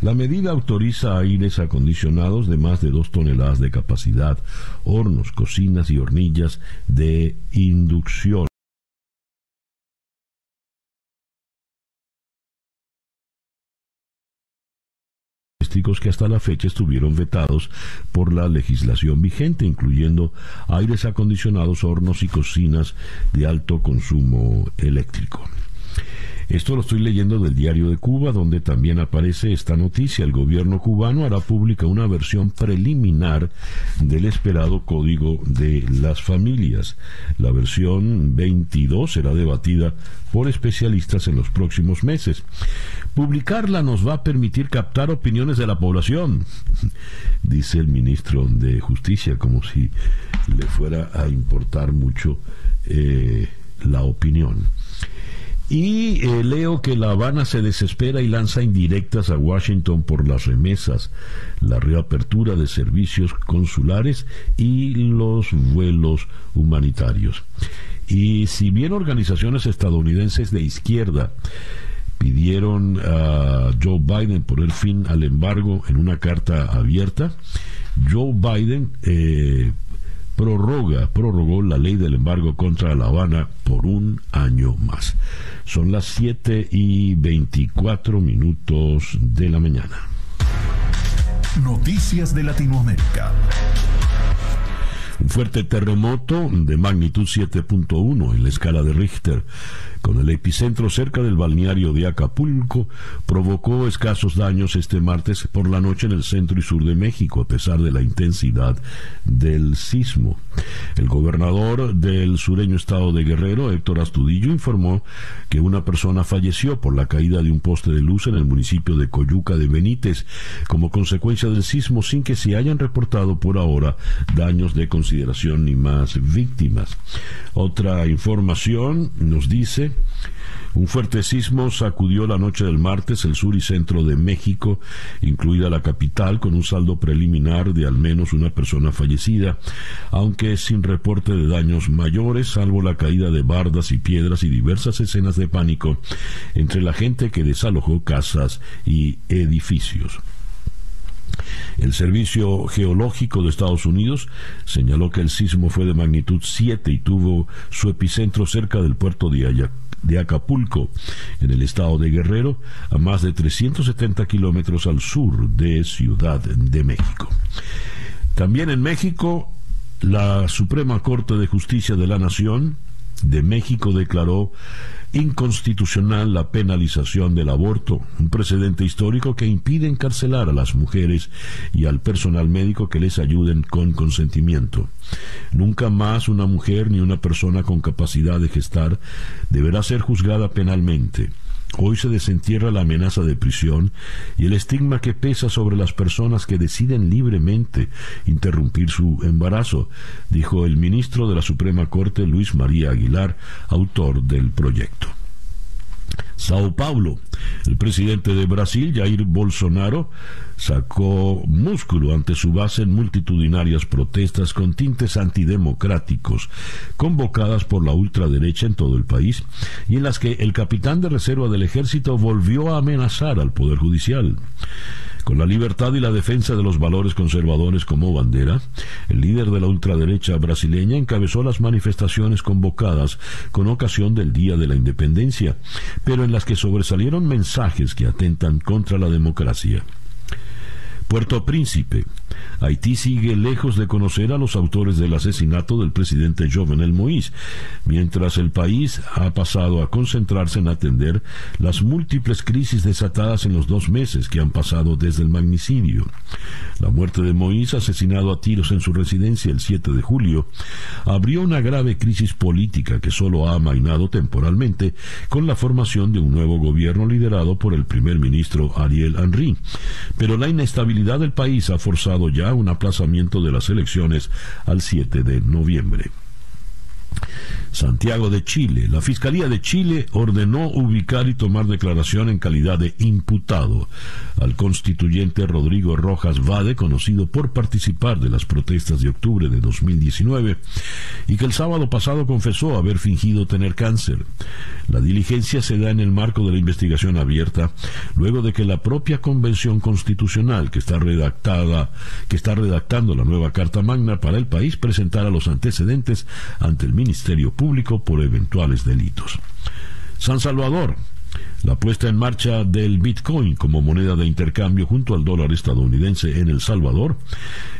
La medida autoriza aires acondicionados de más de dos toneladas de capacidad, hornos, cocinas y hornillas de inducción. Que hasta la fecha estuvieron vetados por la legislación vigente, incluyendo aires acondicionados, hornos y cocinas de alto consumo eléctrico. Esto lo estoy leyendo del diario de Cuba, donde también aparece esta noticia. El gobierno cubano hará pública una versión preliminar del esperado Código de las Familias. La versión 22 será debatida por especialistas en los próximos meses. Publicarla nos va a permitir captar opiniones de la población, dice el ministro de Justicia, como si le fuera a importar mucho eh, la opinión. Y eh, leo que La Habana se desespera y lanza indirectas a Washington por las remesas, la reapertura de servicios consulares y los vuelos humanitarios. Y si bien organizaciones estadounidenses de izquierda pidieron a Joe Biden poner fin al embargo en una carta abierta, Joe Biden eh, prorroga, prorrogó la ley del embargo contra La Habana por un año más. Son las 7 y 24 minutos de la mañana. Noticias de Latinoamérica. Un fuerte terremoto de magnitud 7.1 en la escala de Richter con el epicentro cerca del balneario de Acapulco, provocó escasos daños este martes por la noche en el centro y sur de México, a pesar de la intensidad del sismo. El gobernador del sureño estado de Guerrero, Héctor Astudillo, informó que una persona falleció por la caída de un poste de luz en el municipio de Coyuca de Benítez como consecuencia del sismo sin que se hayan reportado por ahora daños de consideración ni más víctimas. Otra información nos dice un fuerte sismo sacudió la noche del martes el sur y centro de México, incluida la capital, con un saldo preliminar de al menos una persona fallecida, aunque sin reporte de daños mayores, salvo la caída de bardas y piedras y diversas escenas de pánico entre la gente que desalojó casas y edificios. El Servicio Geológico de Estados Unidos señaló que el sismo fue de magnitud 7 y tuvo su epicentro cerca del puerto de de Acapulco, en el estado de Guerrero, a más de 370 kilómetros al sur de Ciudad de México. También en México, la Suprema Corte de Justicia de la Nación de México declaró inconstitucional la penalización del aborto, un precedente histórico que impide encarcelar a las mujeres y al personal médico que les ayuden con consentimiento. Nunca más una mujer ni una persona con capacidad de gestar deberá ser juzgada penalmente. Hoy se desentierra la amenaza de prisión y el estigma que pesa sobre las personas que deciden libremente interrumpir su embarazo, dijo el ministro de la Suprema Corte Luis María Aguilar, autor del proyecto. Sao Paulo. El presidente de Brasil, Jair Bolsonaro, sacó músculo ante su base en multitudinarias protestas con tintes antidemocráticos, convocadas por la ultraderecha en todo el país, y en las que el capitán de reserva del ejército volvió a amenazar al Poder Judicial. Con la libertad y la defensa de los valores conservadores como bandera, el líder de la ultraderecha brasileña encabezó las manifestaciones convocadas con ocasión del Día de la Independencia, pero en las que sobresalieron mensajes que atentan contra la democracia. Puerto Príncipe. Haití sigue lejos de conocer a los autores del asesinato del presidente Jovenel Moïse, mientras el país ha pasado a concentrarse en atender las múltiples crisis desatadas en los dos meses que han pasado desde el magnicidio. La muerte de Moïse, asesinado a tiros en su residencia el 7 de julio, abrió una grave crisis política que solo ha amainado temporalmente con la formación de un nuevo gobierno liderado por el primer ministro Ariel Henry. Pero la inestabilidad del país ha forzado ya un aplazamiento de las elecciones al 7 de noviembre. Santiago de Chile. La Fiscalía de Chile ordenó ubicar y tomar declaración en calidad de imputado al constituyente Rodrigo Rojas Vade, conocido por participar de las protestas de octubre de 2019, y que el sábado pasado confesó haber fingido tener cáncer. La diligencia se da en el marco de la investigación abierta, luego de que la propia Convención Constitucional, que está redactada, que está redactando la nueva Carta Magna para el país, presentara los antecedentes ante el Ministerio Público por eventuales delitos. San Salvador, la puesta en marcha del Bitcoin como moneda de intercambio junto al dólar estadounidense en El Salvador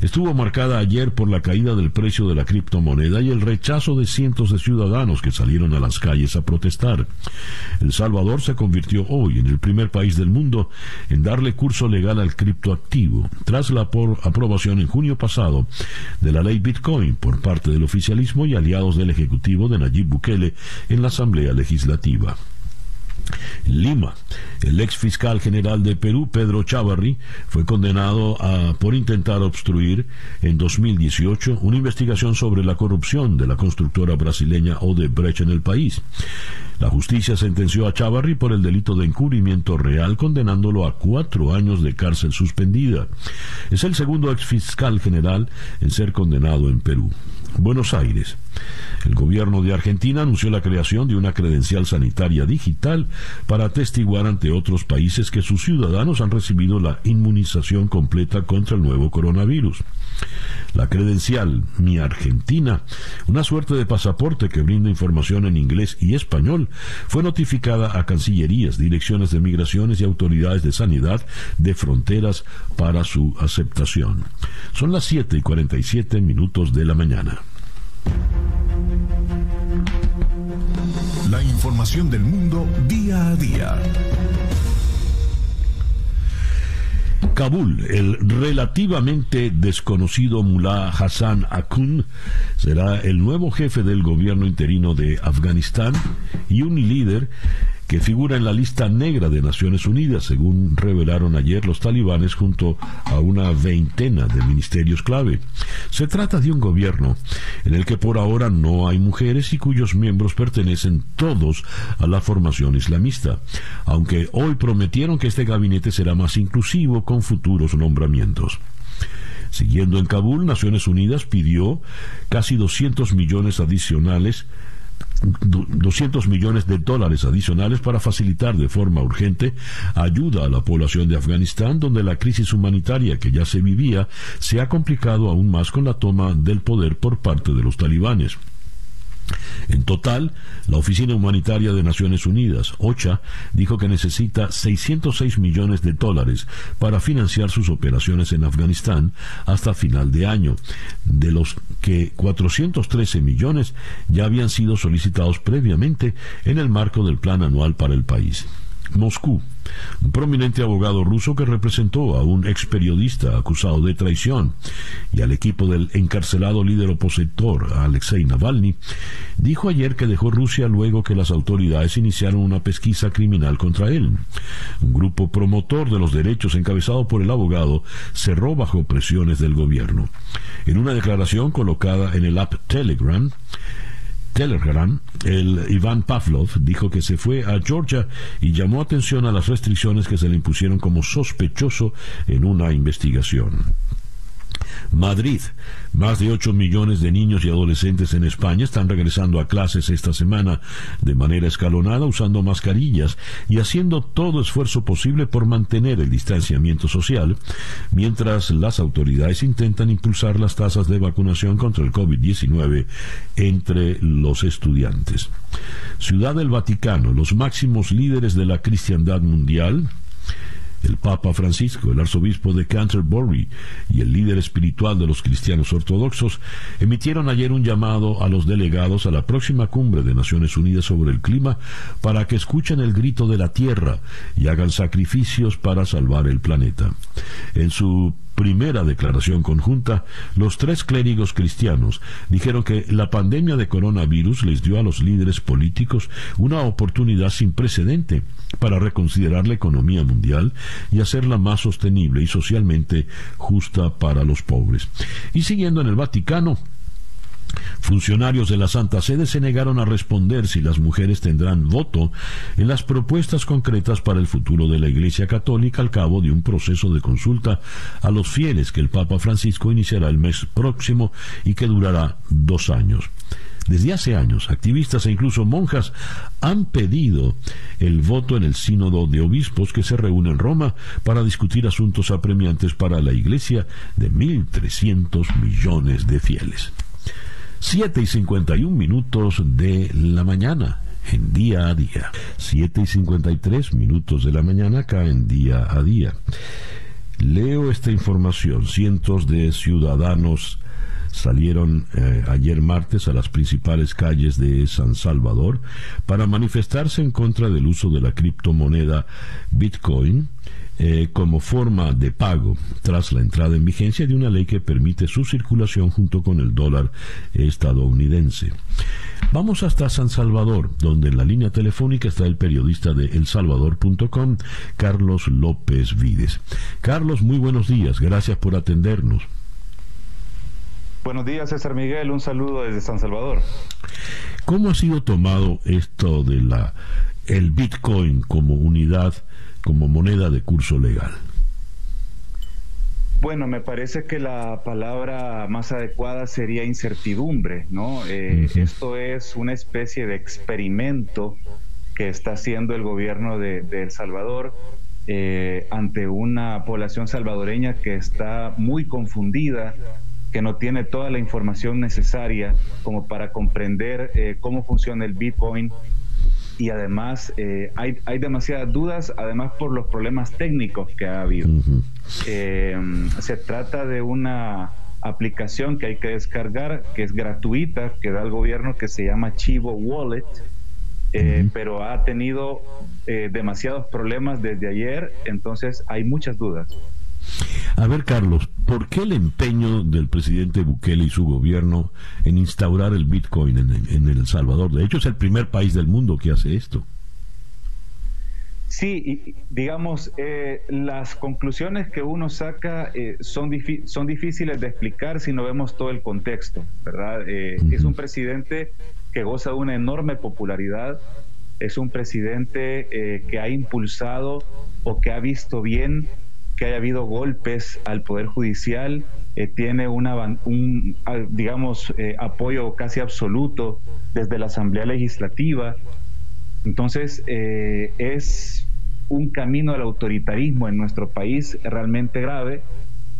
estuvo marcada ayer por la caída del precio de la criptomoneda y el rechazo de cientos de ciudadanos que salieron a las calles a protestar. El Salvador se convirtió hoy en el primer país del mundo en darle curso legal al criptoactivo, tras la aprobación en junio pasado de la ley Bitcoin por parte del oficialismo y aliados del Ejecutivo de Nayib Bukele en la Asamblea Legislativa. Lima, el ex fiscal general de Perú, Pedro Chavarri, fue condenado a, por intentar obstruir en 2018 una investigación sobre la corrupción de la constructora brasileña Odebrecht en el país. La justicia sentenció a Chavarri por el delito de encubrimiento real, condenándolo a cuatro años de cárcel suspendida. Es el segundo ex fiscal general en ser condenado en Perú. Buenos Aires. El gobierno de Argentina anunció la creación de una credencial sanitaria digital para atestiguar ante otros países que sus ciudadanos han recibido la inmunización completa contra el nuevo coronavirus. La credencial Mi Argentina, una suerte de pasaporte que brinda información en inglés y español, fue notificada a cancillerías, direcciones de migraciones y autoridades de sanidad de fronteras para su aceptación. Son las 7 y 47 minutos de la mañana. La información del mundo día a día. Kabul, el relativamente desconocido Mullah Hassan Akun será el nuevo jefe del gobierno interino de Afganistán y un líder que figura en la lista negra de Naciones Unidas, según revelaron ayer los talibanes junto a una veintena de ministerios clave. Se trata de un gobierno en el que por ahora no hay mujeres y cuyos miembros pertenecen todos a la formación islamista, aunque hoy prometieron que este gabinete será más inclusivo con futuros nombramientos. Siguiendo en Kabul, Naciones Unidas pidió casi 200 millones adicionales 200 millones de dólares adicionales para facilitar de forma urgente ayuda a la población de Afganistán, donde la crisis humanitaria que ya se vivía se ha complicado aún más con la toma del poder por parte de los talibanes. En total, la Oficina Humanitaria de Naciones Unidas, OCHA, dijo que necesita 606 millones de dólares para financiar sus operaciones en Afganistán hasta final de año, de los que 413 millones ya habían sido solicitados previamente en el marco del plan anual para el país. Moscú. Un prominente abogado ruso que representó a un ex periodista acusado de traición y al equipo del encarcelado líder opositor Alexei Navalny, dijo ayer que dejó Rusia luego que las autoridades iniciaron una pesquisa criminal contra él. Un grupo promotor de los derechos encabezado por el abogado cerró bajo presiones del gobierno. En una declaración colocada en el app Telegram, Telegram, el Iván Pavlov dijo que se fue a Georgia y llamó atención a las restricciones que se le impusieron como sospechoso en una investigación. Madrid. Más de 8 millones de niños y adolescentes en España están regresando a clases esta semana de manera escalonada usando mascarillas y haciendo todo esfuerzo posible por mantener el distanciamiento social, mientras las autoridades intentan impulsar las tasas de vacunación contra el COVID-19 entre los estudiantes. Ciudad del Vaticano, los máximos líderes de la cristiandad mundial, el Papa Francisco, el arzobispo de Canterbury y el líder espiritual de los cristianos ortodoxos emitieron ayer un llamado a los delegados a la próxima cumbre de Naciones Unidas sobre el clima para que escuchen el grito de la tierra y hagan sacrificios para salvar el planeta. En su primera declaración conjunta, los tres clérigos cristianos dijeron que la pandemia de coronavirus les dio a los líderes políticos una oportunidad sin precedente para reconsiderar la economía mundial y hacerla más sostenible y socialmente justa para los pobres. Y siguiendo en el Vaticano, Funcionarios de la Santa Sede se negaron a responder si las mujeres tendrán voto en las propuestas concretas para el futuro de la Iglesia Católica al cabo de un proceso de consulta a los fieles que el Papa Francisco iniciará el mes próximo y que durará dos años. Desde hace años, activistas e incluso monjas han pedido el voto en el sínodo de obispos que se reúne en Roma para discutir asuntos apremiantes para la Iglesia de 1.300 millones de fieles. 7 y 51 minutos de la mañana en día a día. 7 y 53 minutos de la mañana acá en día a día. Leo esta información. Cientos de ciudadanos salieron eh, ayer martes a las principales calles de San Salvador para manifestarse en contra del uso de la criptomoneda Bitcoin eh, como forma de pago tras la entrada en vigencia de una ley que permite su circulación junto con el dólar estadounidense. Vamos hasta San Salvador, donde en la línea telefónica está el periodista de elsalvador.com, Carlos López Vides. Carlos, muy buenos días, gracias por atendernos. Buenos días, César Miguel, un saludo desde San Salvador. ¿Cómo ha sido tomado esto de la el Bitcoin como unidad como moneda de curso legal? Bueno, me parece que la palabra más adecuada sería incertidumbre, ¿no? Eh, esto es una especie de experimento que está haciendo el gobierno de, El Salvador eh, ante una población salvadoreña que está muy confundida, que no tiene toda la información necesaria como para comprender eh, cómo funciona el Bitcoin y además eh, hay, hay, demasiadas dudas, además por los problemas técnicos que ha habido. Eh, se trata de una aplicación que hay que descargar, que es gratuita, que da el gobierno, que se llama Chivo Wallet, eh, pero ha tenido demasiados problemas desde ayer, entonces hay muchas dudas. A ver, Carlos, ¿por qué el empeño del presidente Bukele y su gobierno en instaurar el Bitcoin en, El Salvador? De hecho, es el primer país del mundo que hace esto. Sí, digamos, eh, las conclusiones que uno saca eh, son, son difíciles de explicar si no vemos todo el contexto, ¿verdad? Eh, es un presidente que goza de una enorme popularidad, es un presidente que ha impulsado o que ha visto bien que haya habido golpes al Poder Judicial, eh, tiene un, digamos, eh, apoyo casi absoluto desde la Asamblea Legislativa. Entonces, eh, es un camino al autoritarismo en nuestro país realmente grave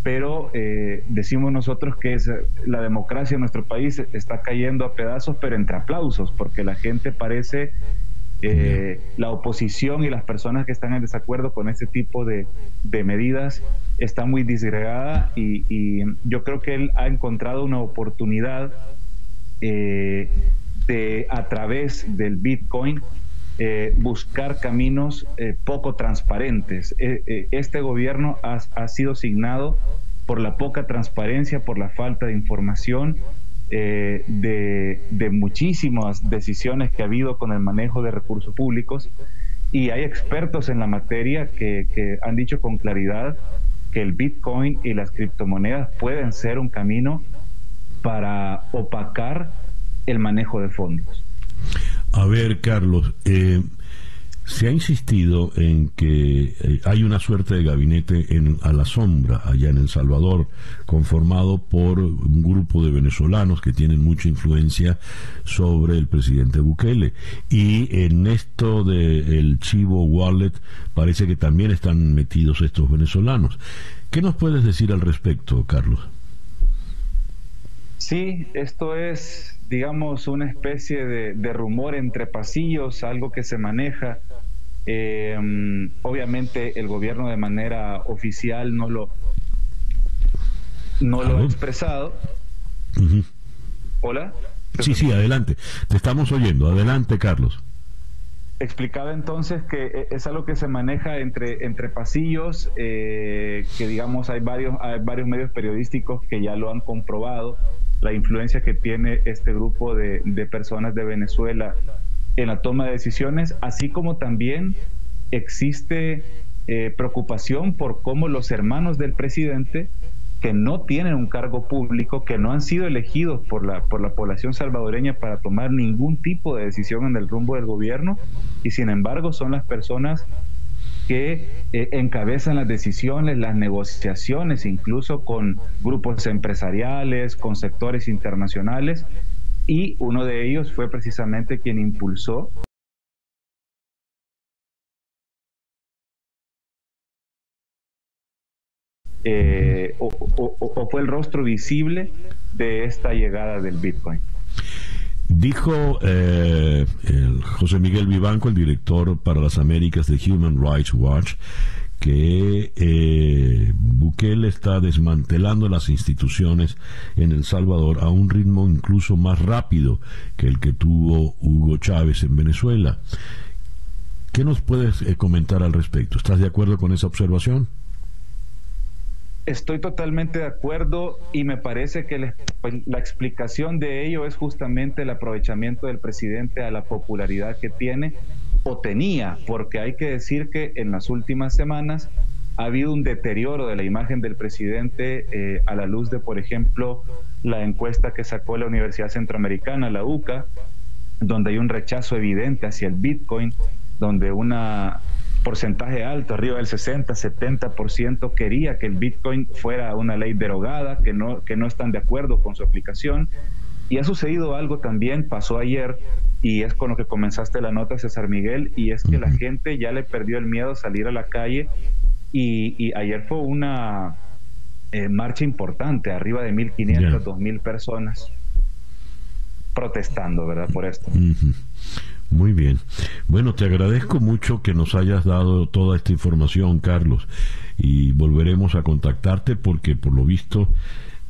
pero eh, decimos nosotros que es, la democracia en nuestro país está cayendo a pedazos, pero entre aplausos, porque la gente parece, eh, la oposición y las personas que están en desacuerdo con este tipo de, medidas está muy disgregada y, yo creo que él ha encontrado una oportunidad eh, de, a través del Bitcoin, buscar caminos poco transparentes. este gobierno ha, sido signado por la poca transparencia, por la falta de información, eh, de, muchísimas decisiones que ha habido con el manejo de recursos públicos. Y hay expertos en la materia que, han dicho con claridad que el Bitcoin y las criptomonedas pueden ser un camino para opacar el manejo de fondos. A ver, Carlos, eh, se ha insistido en que eh, hay una suerte de gabinete en, a la sombra allá en El Salvador, conformado por un grupo de venezolanos que tienen mucha influencia sobre el presidente Bukele. Y en esto del Chivo Wallet parece que también están metidos estos venezolanos. ¿Qué nos puedes decir al respecto, Carlos? Sí, esto es, digamos, una especie de, de rumor entre pasillos, algo que se maneja eh, obviamente el gobierno de manera oficial no lo, no lo ha expresado. Hola. Sí, sí, adelante. Te estamos oyendo. Adelante, Carlos. Explicaba entonces que eh, es algo que se maneja entre, entre pasillos, eh, que digamos hay varios, hay varios medios periodísticos que ya lo han comprobado, la influencia que tiene este grupo de, de personas de Venezuela en la toma de decisiones, así como también existe eh, preocupación por cómo los hermanos del presidente que no tienen un cargo público, que no han sido elegidos por la, por la población salvadoreña para tomar ningún tipo de decisión en el rumbo del gobierno, y sin embargo son las personas que eh, encabezan las decisiones, las negociaciones, incluso con grupos empresariales, con sectores internacionales, y uno de ellos fue precisamente quien impulsó eh, o, fue el rostro visible de esta llegada del Bitcoin. Dijo eh, José Miguel Vivanco, el director para las Américas de Human Rights Watch, que eh, Bukele está desmantelando las instituciones en El Salvador a un ritmo incluso más rápido que el que tuvo Hugo Chávez en Venezuela. ¿Qué nos puedes eh, comentar al respecto? ¿Estás de acuerdo con esa observación? Estoy totalmente de acuerdo y me parece que pues, la explicación de ello es justamente el aprovechamiento del presidente a la popularidad que tiene o tenía, porque hay que decir que en las últimas semanas ha habido un deterioro de la imagen del presidente eh, a la luz de, por ejemplo, la encuesta que sacó la Universidad Centroamericana, la UCA, donde hay un rechazo evidente hacia el Bitcoin, donde un porcentaje alto, arriba del 60, 70% quería que el Bitcoin fuera una ley derogada, que no, que no están de acuerdo con su aplicación. Y ha sucedido algo también, pasó ayer, y es con lo que comenzaste la nota, César Miguel, y es que la gente ya le perdió el miedo a salir a la calle y, ayer fue una eh, marcha importante, arriba de 1.500, 2.000 personas protestando, ¿verdad? Por esto. Muy bien. Bueno, te agradezco mucho que nos hayas dado toda esta información, Carlos, y volveremos a contactarte porque por lo visto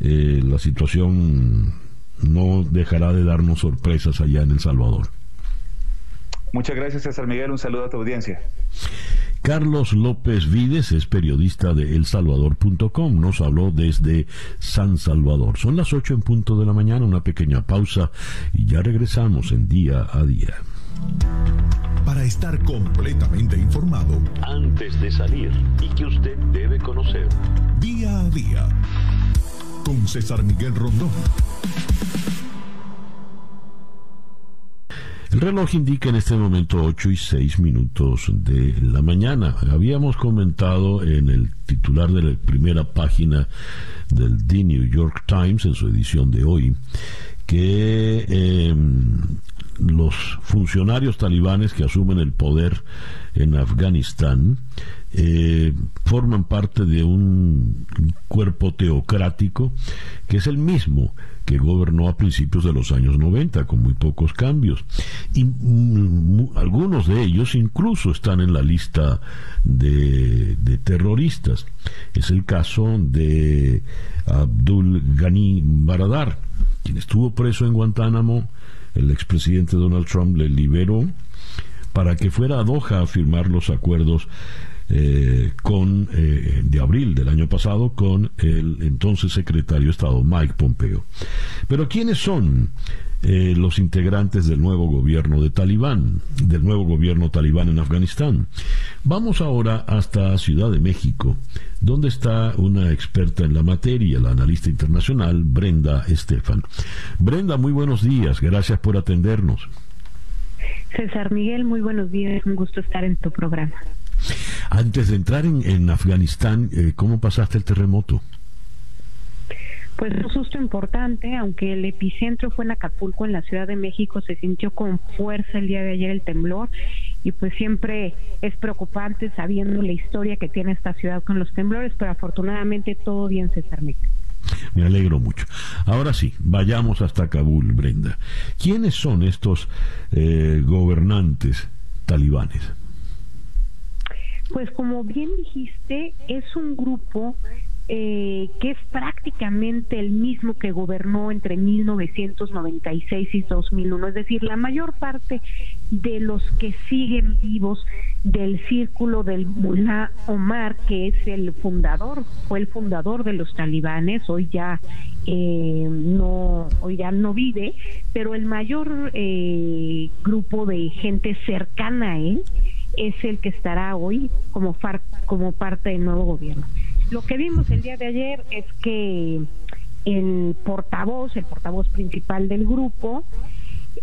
eh, la situación no dejará de darnos sorpresas allá en El Salvador. Muchas gracias, César Miguel. Un saludo a tu audiencia. Carlos López Vides es periodista de elsalvador.com. Nos habló desde San Salvador. Son las 8 en punto de la mañana, una pequeña pausa y ya regresamos en día a día. Para estar completamente informado, antes de salir y que usted debe conocer. Día a día. Con César Miguel Rondón. El reloj indica en este momento 8 y 6 minutos de la mañana. Habíamos comentado en el titular de la primera página del The New York Times, en su edición de hoy, que em, los funcionarios talibanes que asumen el poder en Afganistán eh, forman parte de un cuerpo teocrático que es el mismo que gobernó a principios de los años 90 con muy pocos cambios. Y mm, algunos de ellos incluso están en la lista de, de terroristas. Es el caso de Abdul Ghani Baradar quien estuvo preso en Guantánamo. El expresidente Donald Trump le liberó para que fuera a Doha a firmar los acuerdos eh, con eh, de abril del año pasado con el entonces secretario de Estado Mike Pompeo. Pero ¿quiénes son eh, los integrantes del nuevo gobierno de Talibán, del nuevo gobierno talibán en Afganistán? Vamos ahora hasta Ciudad de México, donde está una experta en la materia, la analista internacional Brenda Estefan. Brenda, muy buenos días, gracias por atendernos. César Miguel, muy buenos días, un gusto estar en tu programa. Antes de entrar en, Afganistán, eh, ¿cómo pasaste el terremoto? Pues un susto importante, aunque el epicentro fue en Acapulco, en la Ciudad de México, se sintió con fuerza el día de ayer el temblor y pues siempre es preocupante sabiendo la historia que tiene esta ciudad con los temblores, pero afortunadamente todo bien César Miguel. Me alegro mucho. Ahora sí, vayamos hasta Kabul, Brenda. ¿Quiénes son estos eh, gobernantes talibanes? Pues como bien dijiste, es un grupo eh, que es prácticamente el mismo que gobernó entre 1996 y 2001, es decir, la mayor parte de los que siguen vivos del círculo del Mullah Omar, que es el fundador, fue el fundador de los talibanes, hoy ya eh, no, hoy ya no vive, pero el mayor eh, grupo de gente cercana a él es el que estará hoy como, como parte del nuevo gobierno. Lo que vimos el día de ayer es que el portavoz, el portavoz principal del grupo,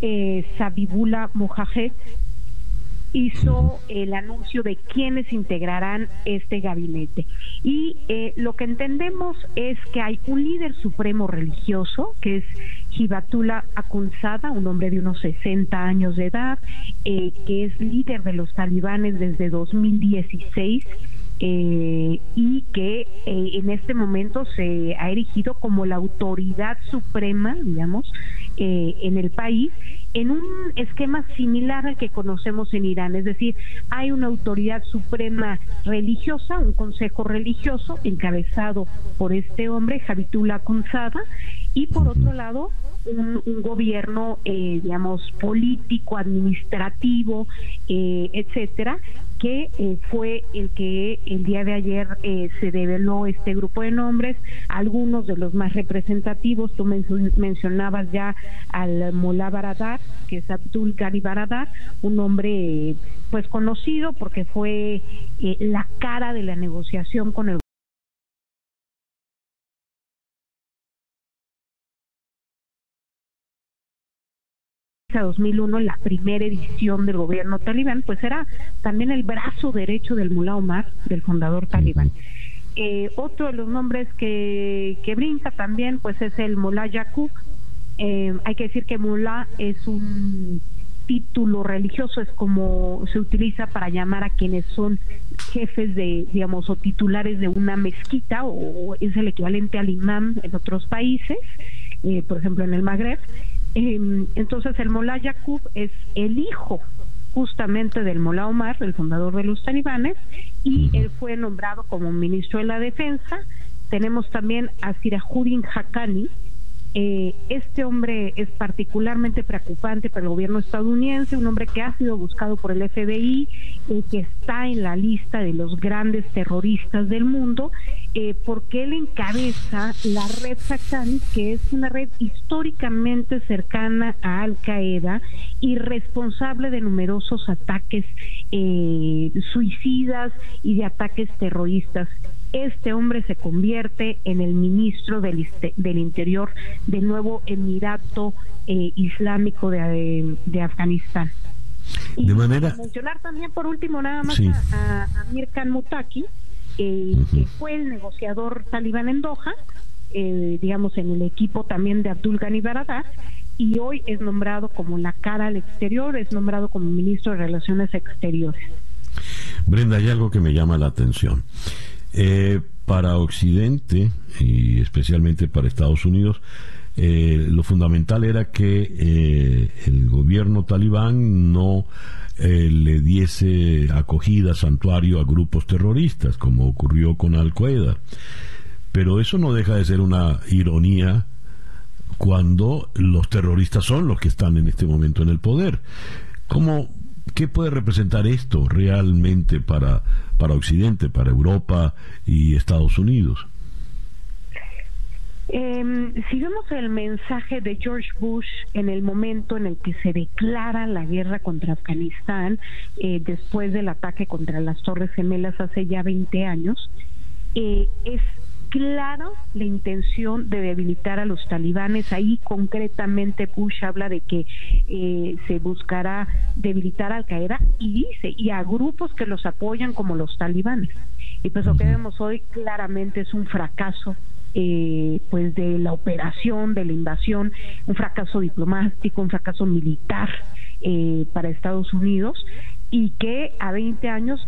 eh, Sabibula Mojajet, hizo el anuncio de quiénes integrarán este gabinete. Y eh, lo que entendemos es que hay un líder supremo religioso, que es Hibatullah Akunzada, un hombre de unos 60 años de edad, eh, que es líder de los talibanes desde 2016 eh, y que eh, en este momento se ha erigido como la autoridad suprema, digamos, eh, en el país, en un esquema similar al que conocemos en Irán, es decir, hay una autoridad suprema religiosa, un consejo religioso encabezado por este hombre, Javitullah Kunzada, y por otro lado, un, gobierno, eh, digamos, político, administrativo, eh, etcétera, que eh, fue el que el día de ayer se develó este grupo de nombres, algunos de los más representativos, tú mencionabas ya al Mullah Baradar, que es Abdul Ghani Baradar, un hombre pues conocido porque fue la cara de la negociación con el 2001, la primera edición del gobierno talibán, pues era también el brazo derecho del Mullah Omar, del fundador talibán. Eh, otro de los nombres que, que brinca también, pues es el Mullah Yaqub. Eh, hay que decir que Mullah es un título religioso, es como se utiliza para llamar a quienes son jefes de, digamos, o titulares de una mezquita, o, es el equivalente al imam en otros países, eh, por ejemplo en el Magreb. Em, entonces el Mullah Yaqub es el hijo justamente del Mullah Omar, el fundador de los talibanes, y él fue nombrado como ministro de la Defensa. Tenemos también a Sirajuddin Haqqani, eh, este hombre es particularmente preocupante para el gobierno estadounidense, un hombre que ha sido buscado por el FBI, eh, que está en la lista de los grandes terroristas del mundo, eh, porque él encabeza la red Haqqani, que es una red históricamente cercana a Al Qaeda y responsable de numerosos ataques suicidas y de ataques terroristas este hombre se convierte en el ministro del, del Interior del nuevo Emirato eh, Islámico de, de Afganistán. Y de manera... mencionar también por último nada más a, a, Mir Khan Mutaki, eh, que fue el negociador talibán en Doha, eh, digamos en el equipo también de Abdul Ghani Baradar, y hoy es nombrado como la cara al exterior, es nombrado como ministro de Relaciones Exteriores. Brenda, hay algo que me llama la atención. Eh, para Occidente y especialmente para Estados Unidos, eh, lo fundamental era que eh, el gobierno talibán no le diese acogida, santuario a grupos terroristas, como ocurrió con Al-Qaeda. Pero eso no deja de ser una ironía cuando los terroristas son los que están en este momento en el poder. ¿Cómo, ¿Qué puede representar esto realmente para, para Occidente, para Europa y Estados Unidos? Eh, si vemos el mensaje de George Bush en el momento en el que se declara la guerra contra Afganistán, eh, después del ataque contra las Torres Gemelas hace ya 20 años, eh, es claro la intención de debilitar a los talibanes. Ahí concretamente Bush habla de que eh, se buscará debilitar a Al Qaeda y dice, y a grupos que los apoyan como los talibanes. Y pues lo que vemos hoy claramente es un fracaso eh, pues de la operación, de la invasión, un fracaso diplomático, un fracaso militar eh, para Estados Unidos y que a 20 años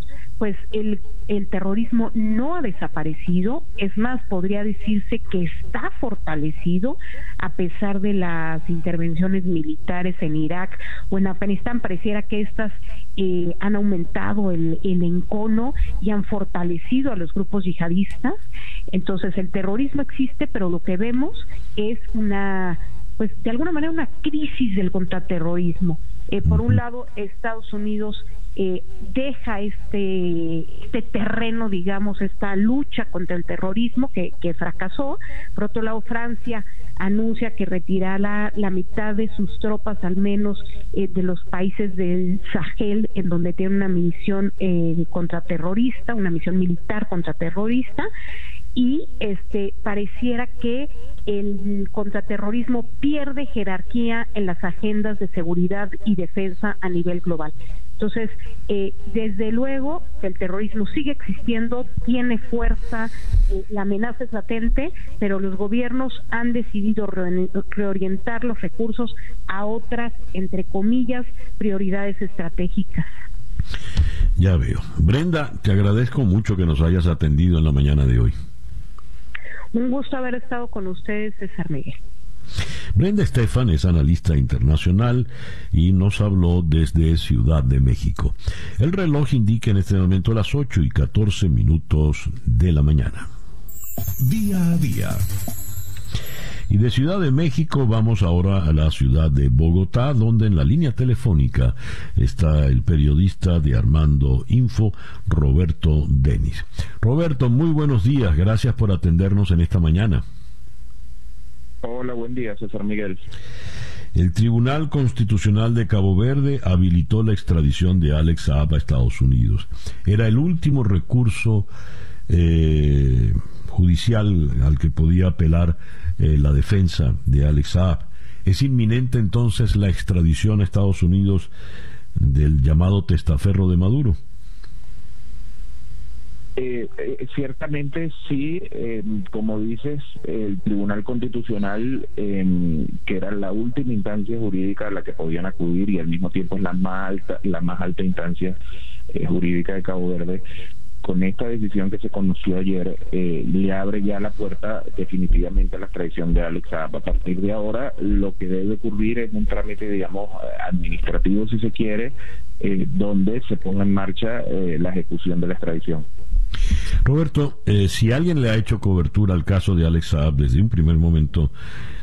pues el, el terrorismo no ha desaparecido, es más, podría decirse que está fortalecido a pesar de las intervenciones militares en Irak o en Afganistán, pareciera que estas eh, han aumentado el, el encono y han fortalecido a los grupos yihadistas. Entonces el terrorismo existe, pero lo que vemos es una pues de alguna manera una crisis del contraterrorismo. Eh, por un lado, Estados Unidos eh, deja este, este terreno, digamos, esta lucha contra el terrorismo que, que fracasó. Por otro lado, Francia anuncia que retirará la mitad de sus tropas, al menos eh, de los países del Sahel, en donde tiene una misión eh, contraterrorista, una misión militar contraterrorista y este pareciera que el contraterrorismo pierde jerarquía en las agendas de seguridad y defensa a nivel global. Entonces, eh, desde luego que el terrorismo sigue existiendo, tiene fuerza, eh, la amenaza es latente, pero los gobiernos han decidido reorientar los recursos a otras, entre comillas, prioridades estratégicas. Ya veo. Brenda, te agradezco mucho que nos hayas atendido en la mañana de hoy. Un gusto haber estado con ustedes, César Miguel. Brenda Estefan es analista internacional y nos habló desde Ciudad de México. El reloj indica en este momento las 8 y 14 minutos de la mañana. Día a día. Y de Ciudad de México vamos ahora a la ciudad de Bogotá, donde en la línea telefónica está el periodista de Armando Info, Roberto Denis. Roberto, muy buenos días, gracias por atendernos en esta mañana. Hola, buen día, César Miguel. El Tribunal Constitucional de Cabo Verde habilitó la extradición de Alex Saab a Estados Unidos. Era el último recurso eh, judicial al que podía apelar eh, la defensa de Alex Saab. ¿Es inminente entonces la extradición a Estados Unidos del llamado testaferro de Maduro? Eh, eh, ciertamente sí, eh, como dices, el Tribunal Constitucional, eh, que era la última instancia jurídica a la que podían acudir y al mismo tiempo es la más alta, la más alta instancia jurídica de Cabo Verde, con esta decisión que se conoció ayer, eh, le abre ya la puerta definitivamente a la extradición de Alex Saab. A partir de ahora, lo que debe ocurrir es un trámite, digamos, administrativo, si se quiere, donde se ponga en marcha eh, la ejecución de la extradición. Roberto, eh, si alguien le ha hecho cobertura al caso de Alex Saab desde un primer momento,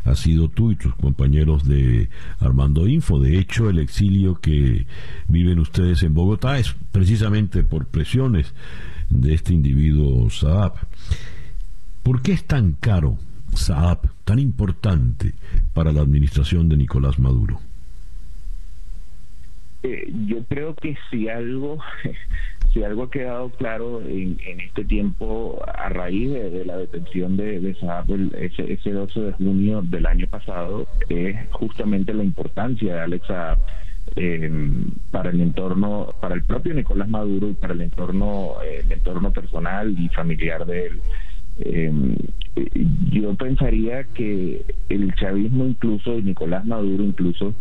ha sido tú y tus compañeros de Armando Info. De hecho, el exilio que viven ustedes en Bogotá es precisamente por presiones de este individuo Saab. ¿Por qué es tan caro Saab, tan importante para la administración de Nicolás Maduro? Eh, yo creo que si algo si algo ha quedado claro en, en este tiempo a raíz de, la detención de, de Saab ese, ese 12 de junio del año pasado es justamente la importancia de Alex Saab eh, para el entorno, para el propio Nicolás Maduro y para el entorno, eh, el entorno personal y familiar de él. Eh, yo pensaría que el chavismo incluso y Nicolás Maduro incluso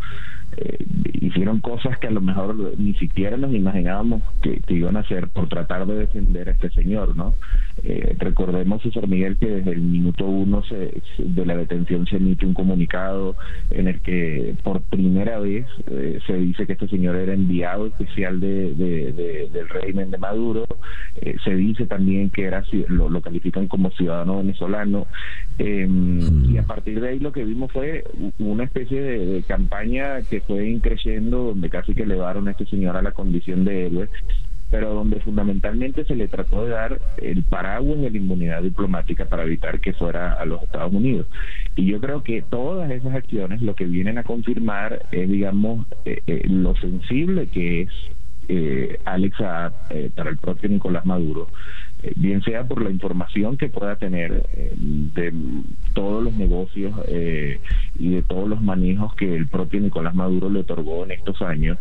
eh, hicieron cosas que a lo mejor ni siquiera nos imaginábamos que, iban a hacer por tratar de defender a este señor, ¿no? Eh, recordemos, César Miguel, que desde el minuto uno de la detención se emite un comunicado en el que por primera vez eh, se dice que este señor era enviado especial de, del régimen de Maduro, se dice también que era lo, lo califican como ciudadano venezolano, y a partir de ahí lo que vimos fue una especie de campaña que fue increciendo, donde casi que elevaron a este señor a la condición de héroe, pero donde fundamentalmente se le trató de dar el paraguas de la inmunidad diplomática para evitar que fuera a los Estados Unidos. Y yo creo que todas esas acciones lo que vienen a confirmar es, digamos, eh, eh, lo sensible que es eh, Alex eh, para el propio Nicolás Maduro bien sea por la información que pueda tener eh, de todos los negocios eh, y de todos los manejos que el propio Nicolás Maduro le otorgó en estos años,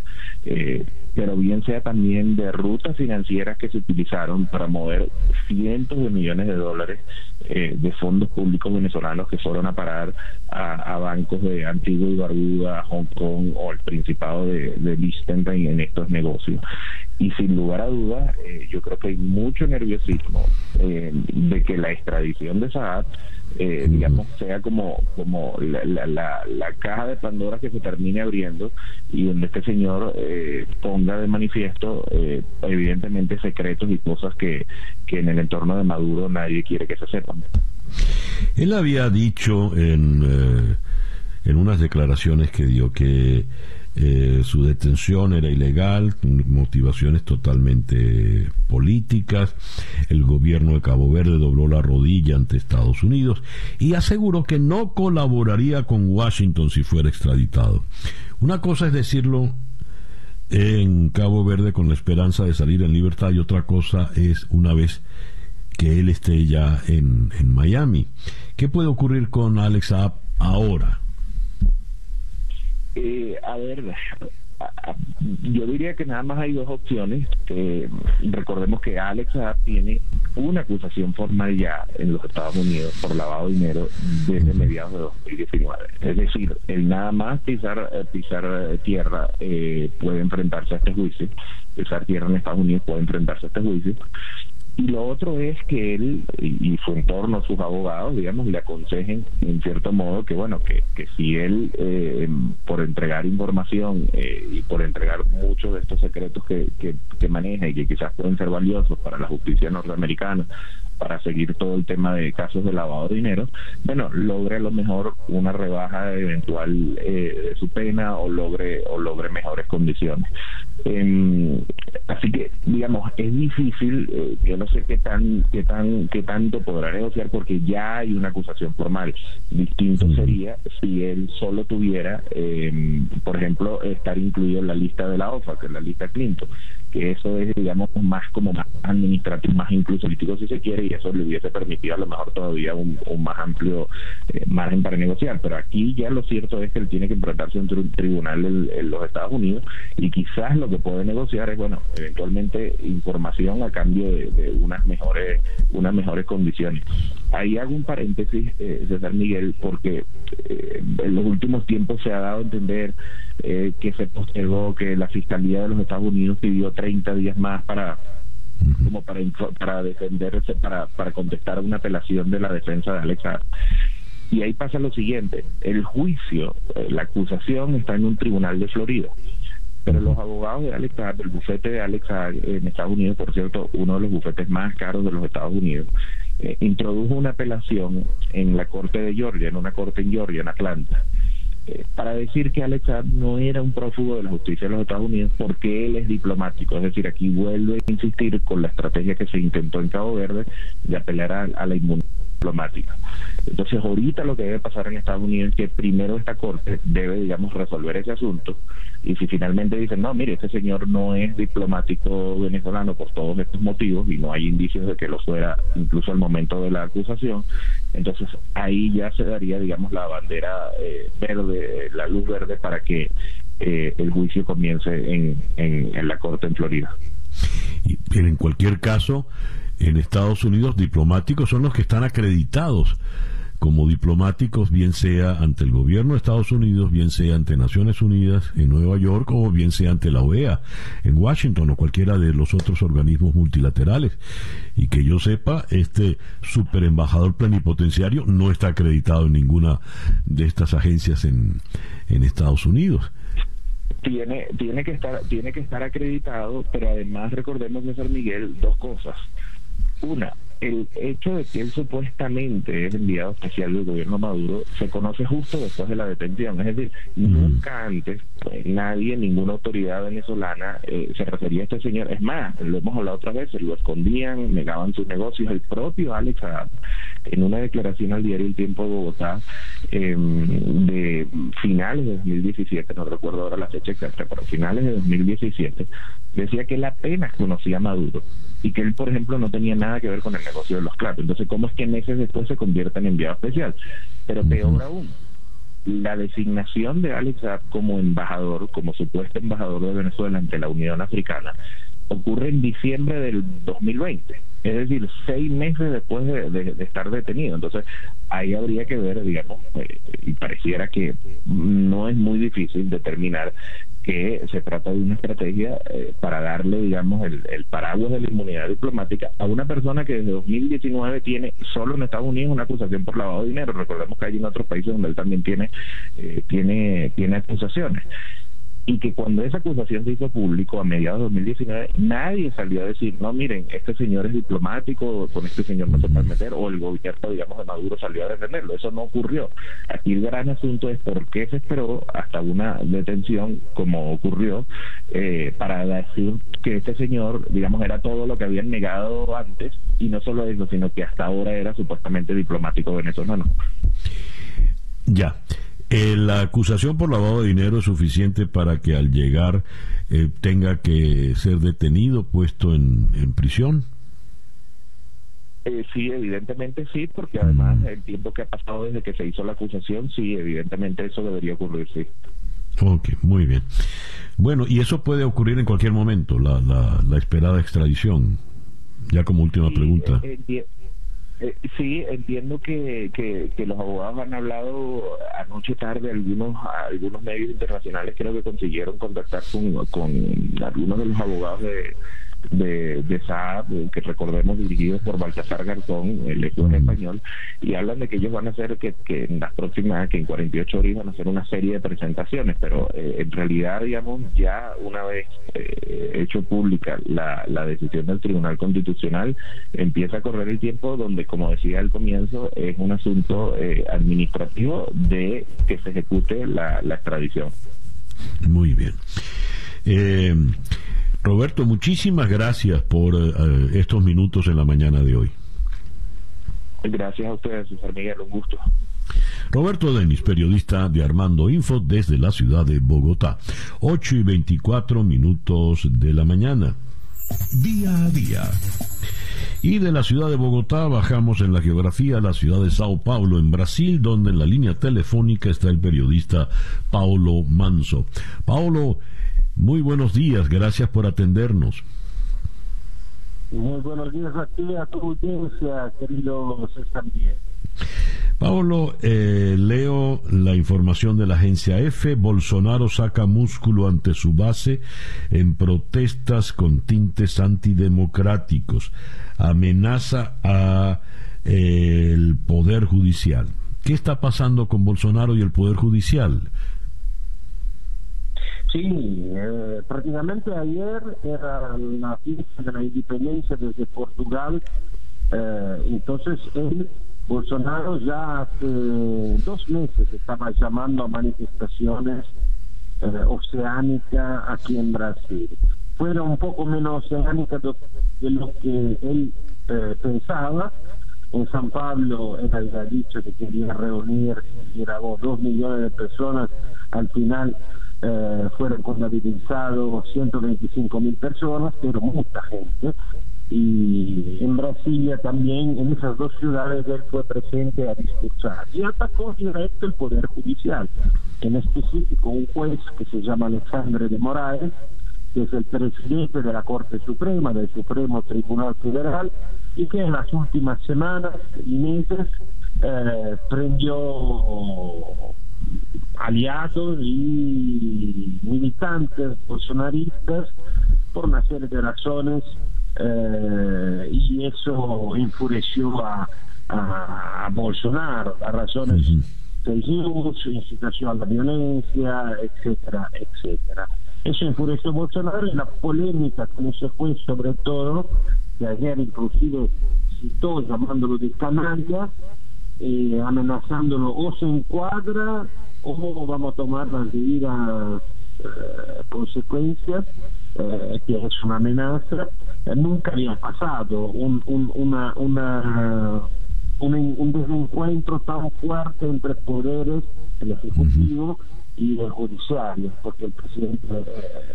pero bien sea también de rutas financieras que se utilizaron para mover cientos de millones de dólares de fondos públicos venezolanos que fueron a parar a, bancos de Antigua y Barbuda, Hong Kong o el Principado de, de Liechtenstein en estos negocios. Y sin lugar a dudas, yo creo que hay mucho nerviosismo eh, de que la extradición de Saad, eh, digamos, sea como, como la, la, caja de Pandora que se termine abriendo y donde este señor eh, ponga de manifiesto, evidentemente, secretos y cosas que, que en el entorno de Maduro nadie quiere que se sepan. Él había dicho en, en unas declaraciones que dio que eh, su detención era ilegal, motivaciones totalmente políticas. El gobierno de Cabo Verde dobló la rodilla ante Estados Unidos y aseguró que no colaboraría con Washington si fuera extraditado. Una cosa es decirlo en Cabo Verde con la esperanza de salir en libertad y otra cosa es una vez que él esté ya en, Miami. ¿Qué puede ocurrir con Alex App ahora? Eh, a ver, yo diría que nada más hay dos opciones. recordemos que Alex tiene una acusación formal ya en los Estados Unidos por lavado de dinero desde mediados de 2019. Es decir, el nada más pisar, eh, pisar eh, tierra puede enfrentarse a este juicio. Pisar tierra en Estados Unidos puede enfrentarse a este juicio. Y lo otro es que él y, su entorno, sus abogados, digamos, le aconsejen en cierto modo que, bueno, que, que si él, eh, por entregar información eh, y por entregar muchos de estos secretos que, que, que maneja y que quizás pueden ser valiosos para la justicia norteamericana, para seguir todo el tema de casos de lavado de dinero, bueno, logre a lo mejor una rebaja eventual eh, de su pena o logre o logre mejores condiciones. Em, así que, digamos, es difícil, eh, yo no sé qué tan qué tan qué tanto podrá negociar porque ya hay una acusación formal. Distinto sería si él solo tuviera, em, por ejemplo, estar incluido en la lista de la OFA, que es la lista Clinton que eso es, digamos, más como más administrativo, más incluso político si se quiere, y eso le hubiese permitido a lo mejor todavía un, más amplio eh, margen para negociar. Pero aquí ya lo cierto es que él tiene que enfrentarse ante un tribunal en, los Estados Unidos y quizás lo que puede negociar es, bueno, eventualmente información a cambio de, unas mejores unas mejores condiciones. Ahí hago un paréntesis, eh, César Miguel, porque eh, en los últimos tiempos se ha dado a entender eh, que se postergó, que la Fiscalía de los Estados Unidos pidió 30 días más para como para para defenderse, para, para contestar a una apelación de la defensa de Alex Y ahí pasa lo siguiente, el juicio, eh, la acusación está en un tribunal de Florida. Pero los abogados de Alex del bufete de Alex en Estados Unidos, por cierto, uno de los bufetes más caros de los Estados Unidos, eh, introdujo una apelación en la corte de Georgia, en una corte en Georgia, en Atlanta eh, para decir que Alex no era un prófugo de la justicia de los Estados Unidos porque él es diplomático. Es decir, aquí vuelve a insistir con la estrategia que se intentó en Cabo Verde de apelar a la inmunidad diplomática. Entonces, ahorita lo que debe pasar en Estados Unidos es que primero esta corte debe, digamos, resolver ese asunto y si finalmente dicen, no, mire, este señor no es diplomático venezolano por todos estos motivos y no hay indicios de que lo fuera incluso al momento de la acusación, entonces ahí ya se daría, digamos, la bandera eh, verde, la luz verde para que eh, el juicio comience en, en, en la corte en Florida. Y, en cualquier caso, en Estados Unidos diplomáticos son los que están acreditados como diplomáticos, bien sea ante el gobierno de Estados Unidos, bien sea ante Naciones Unidas en Nueva York o bien sea ante la OEA en Washington o cualquiera de los otros organismos multilaterales. Y que yo sepa, este super embajador plenipotenciario no está acreditado en ninguna de estas agencias en, en Estados Unidos tiene tiene que estar tiene que estar acreditado pero además recordemos César Miguel dos cosas una el hecho de que él supuestamente es enviado especial del gobierno Maduro se conoce justo después de la detención. Es decir, nunca antes pues, nadie, ninguna autoridad venezolana eh, se refería a este señor. Es más, lo hemos hablado otras veces, lo escondían, negaban sus negocios. El propio Alex en una declaración al diario El Tiempo de Bogotá em, de finales de 2017, no recuerdo ahora la fecha exacta, pero finales de 2017, decía que él apenas conocía a Maduro y que él, por ejemplo, no tenía nada que ver con el negocio de los claros. Entonces, ¿cómo es que meses después se convierte en enviado especial? Pero peor aún, la designación de Alex Saab como embajador, como supuesto embajador de Venezuela ante la Unión Africana, ocurre en diciembre del 2020, es decir, seis meses después de, estar detenido. Entonces, ahí habría que ver, digamos, eh, y pareciera que no es muy difícil determinar que se trata de una estrategia eh, para darle, digamos, el, paraguas de la inmunidad diplomática a una persona que desde 2019 tiene solo en Estados Unidos una acusación por lavado de dinero. Recordemos que hay en otros países donde él también tiene, eh, tiene, tiene acusaciones y que cuando esa acusación se hizo público a mediados de 2019, nadie salió a decir, no, miren, este señor es diplomático, con este señor no se puede meter, o el gobierno, digamos, de Maduro salió a defenderlo. Eso no ocurrió. Aquí el gran asunto es por qué se esperó hasta una detención, como ocurrió, eh, para decir que este señor, digamos, era todo lo que habían negado antes, y no solo eso, sino que hasta ahora era supuestamente diplomático venezolano. Ya. Eh, la acusación por lavado de dinero es suficiente para que al llegar eh, tenga que ser detenido, puesto en, prisión. Eh, sí, evidentemente sí, porque además mm. el tiempo que ha pasado desde que se hizo la acusación, sí, evidentemente eso debería ocurrir, sí. Ok, muy bien. Bueno, y eso puede ocurrir en cualquier momento, la, la, esperada extradición. Ya como última pregunta. Eh, sí, entiendo que, que, los abogados han hablado anoche tarde, algunos algunos medios internacionales creo que consiguieron contactar con, con algunos de los abogados de, de, de eh, que recordemos dirigidos por Baltasar Garzón, el lector español, y hablan de que ellos van a hacer que, que en las próximas, que en 48 horas van a hacer una serie de presentaciones, pero eh, en realidad, digamos, ya una vez eh, hecho pública la, la decisión del Tribunal Constitucional, empieza a correr el tiempo donde, como decía al comienzo, es un asunto administrativo de que se ejecute la, la extradición. Muy bien. Eh, Roberto, muchísimas gracias por eh, estos minutos en la mañana de hoy. Gracias a ustedes, César Miguel, un gusto. Roberto Denis, periodista de Armando Info desde la ciudad de Bogotá. 8 y 24 minutos de la mañana. Día a día. Y de la ciudad de Bogotá bajamos en la geografía a la ciudad de Sao Paulo, en Brasil, donde en la línea telefónica está el periodista Paulo Manso. Paulo, muy buenos días, gracias por atendernos. Muy buenos días a ti, a tu audiencia, queridos también. Pablo, eh, leo la información de la agencia F. Bolsonaro saca músculo ante su base en protestas con tintes antidemocráticos. Amenaza a eh, el Poder Judicial. ¿Qué está pasando con Bolsonaro y el Poder Judicial? Sí, eh, prácticamente ayer era la fiesta de la independencia desde Portugal, eh, entonces él, Bolsonaro ya hace dos meses estaba llamando a manifestaciones eh, oceánicas aquí en Brasil. Fueron un poco menos oceánicas de, lo que él eh, pensaba, en San Pablo él había dicho que quería reunir, vos, dos millones de personas, al final eh, fueron contabilizados 125 mil personas, pero mucha gente. Y en Brasilia también, en esas dos ciudades, él fue presente a discursar y atacó directo el Poder Judicial, en específico un juez que se llama Alexandre de Moraes, que es el presidente de la Corte Suprema, del Supremo Tribunal Federal, y que en las últimas semanas y meses eh, prendió aliados y militantes bolsonaristas por una serie de razones eh, y eso enfureció a, a, Bolsonaro, las razones del uso, incitación a la violencia, etcétera, etcétera. Eso enfureció a Bolsonaro y la polémica con ese juez sobre todo, que ayer inclusive citó llamándolo de canalla, eh, amenazándolo o se encuadra o vamos a tomar las debidas eh, consecuencias, eh, que es una amenaza. nunca había pasado un, un, una, una, un, desencuentro tan fuerte entre poderes, el Ejecutivo y el Judicial, porque el presidente,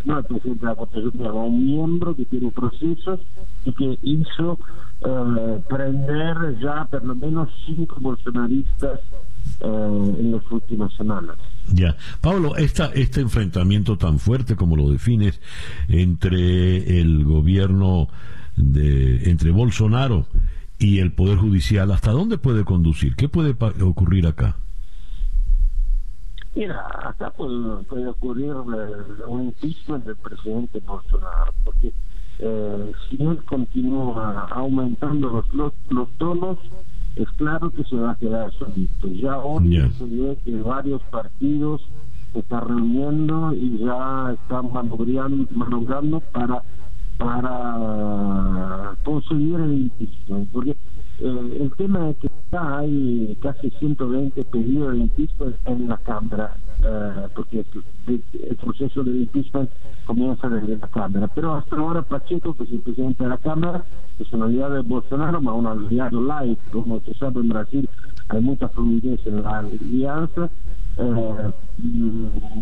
no el presidente de la Corte Suprema, un miembro que tiene procesos y que hizo prender ya por lo menos cinco bolsonaristas eh, en las últimas semanas. Ya, Pablo, esta, este enfrentamiento tan fuerte como lo defines entre el gobierno de, entre Bolsonaro y el Poder Judicial, ¿hasta dónde puede conducir? ¿Qué puede ocurrir acá? Mira, acá puede, ocurrir eh, un impeachment del presidente Bolsonaro, porque eh, si él continúa aumentando los, los, los tonos, es claro que se va a quedar solito. Ya hoy se ve que varios partidos se están reuniendo y ya están manobrando, manobrando para para conseguir el impeachment. Porque eh, el tema es que ya hay casi 120 pedidos de impeachment en la Cámara, eh, porque el, proceso de impeachment comienza desde la Cámara. Pero hasta ahora Pacheco, que es el presidente de la Cámara, es un aliado de Bolsonaro, pero un aliado light, como se sabe en Brasil hay mucha fluidez en la alianza, eh,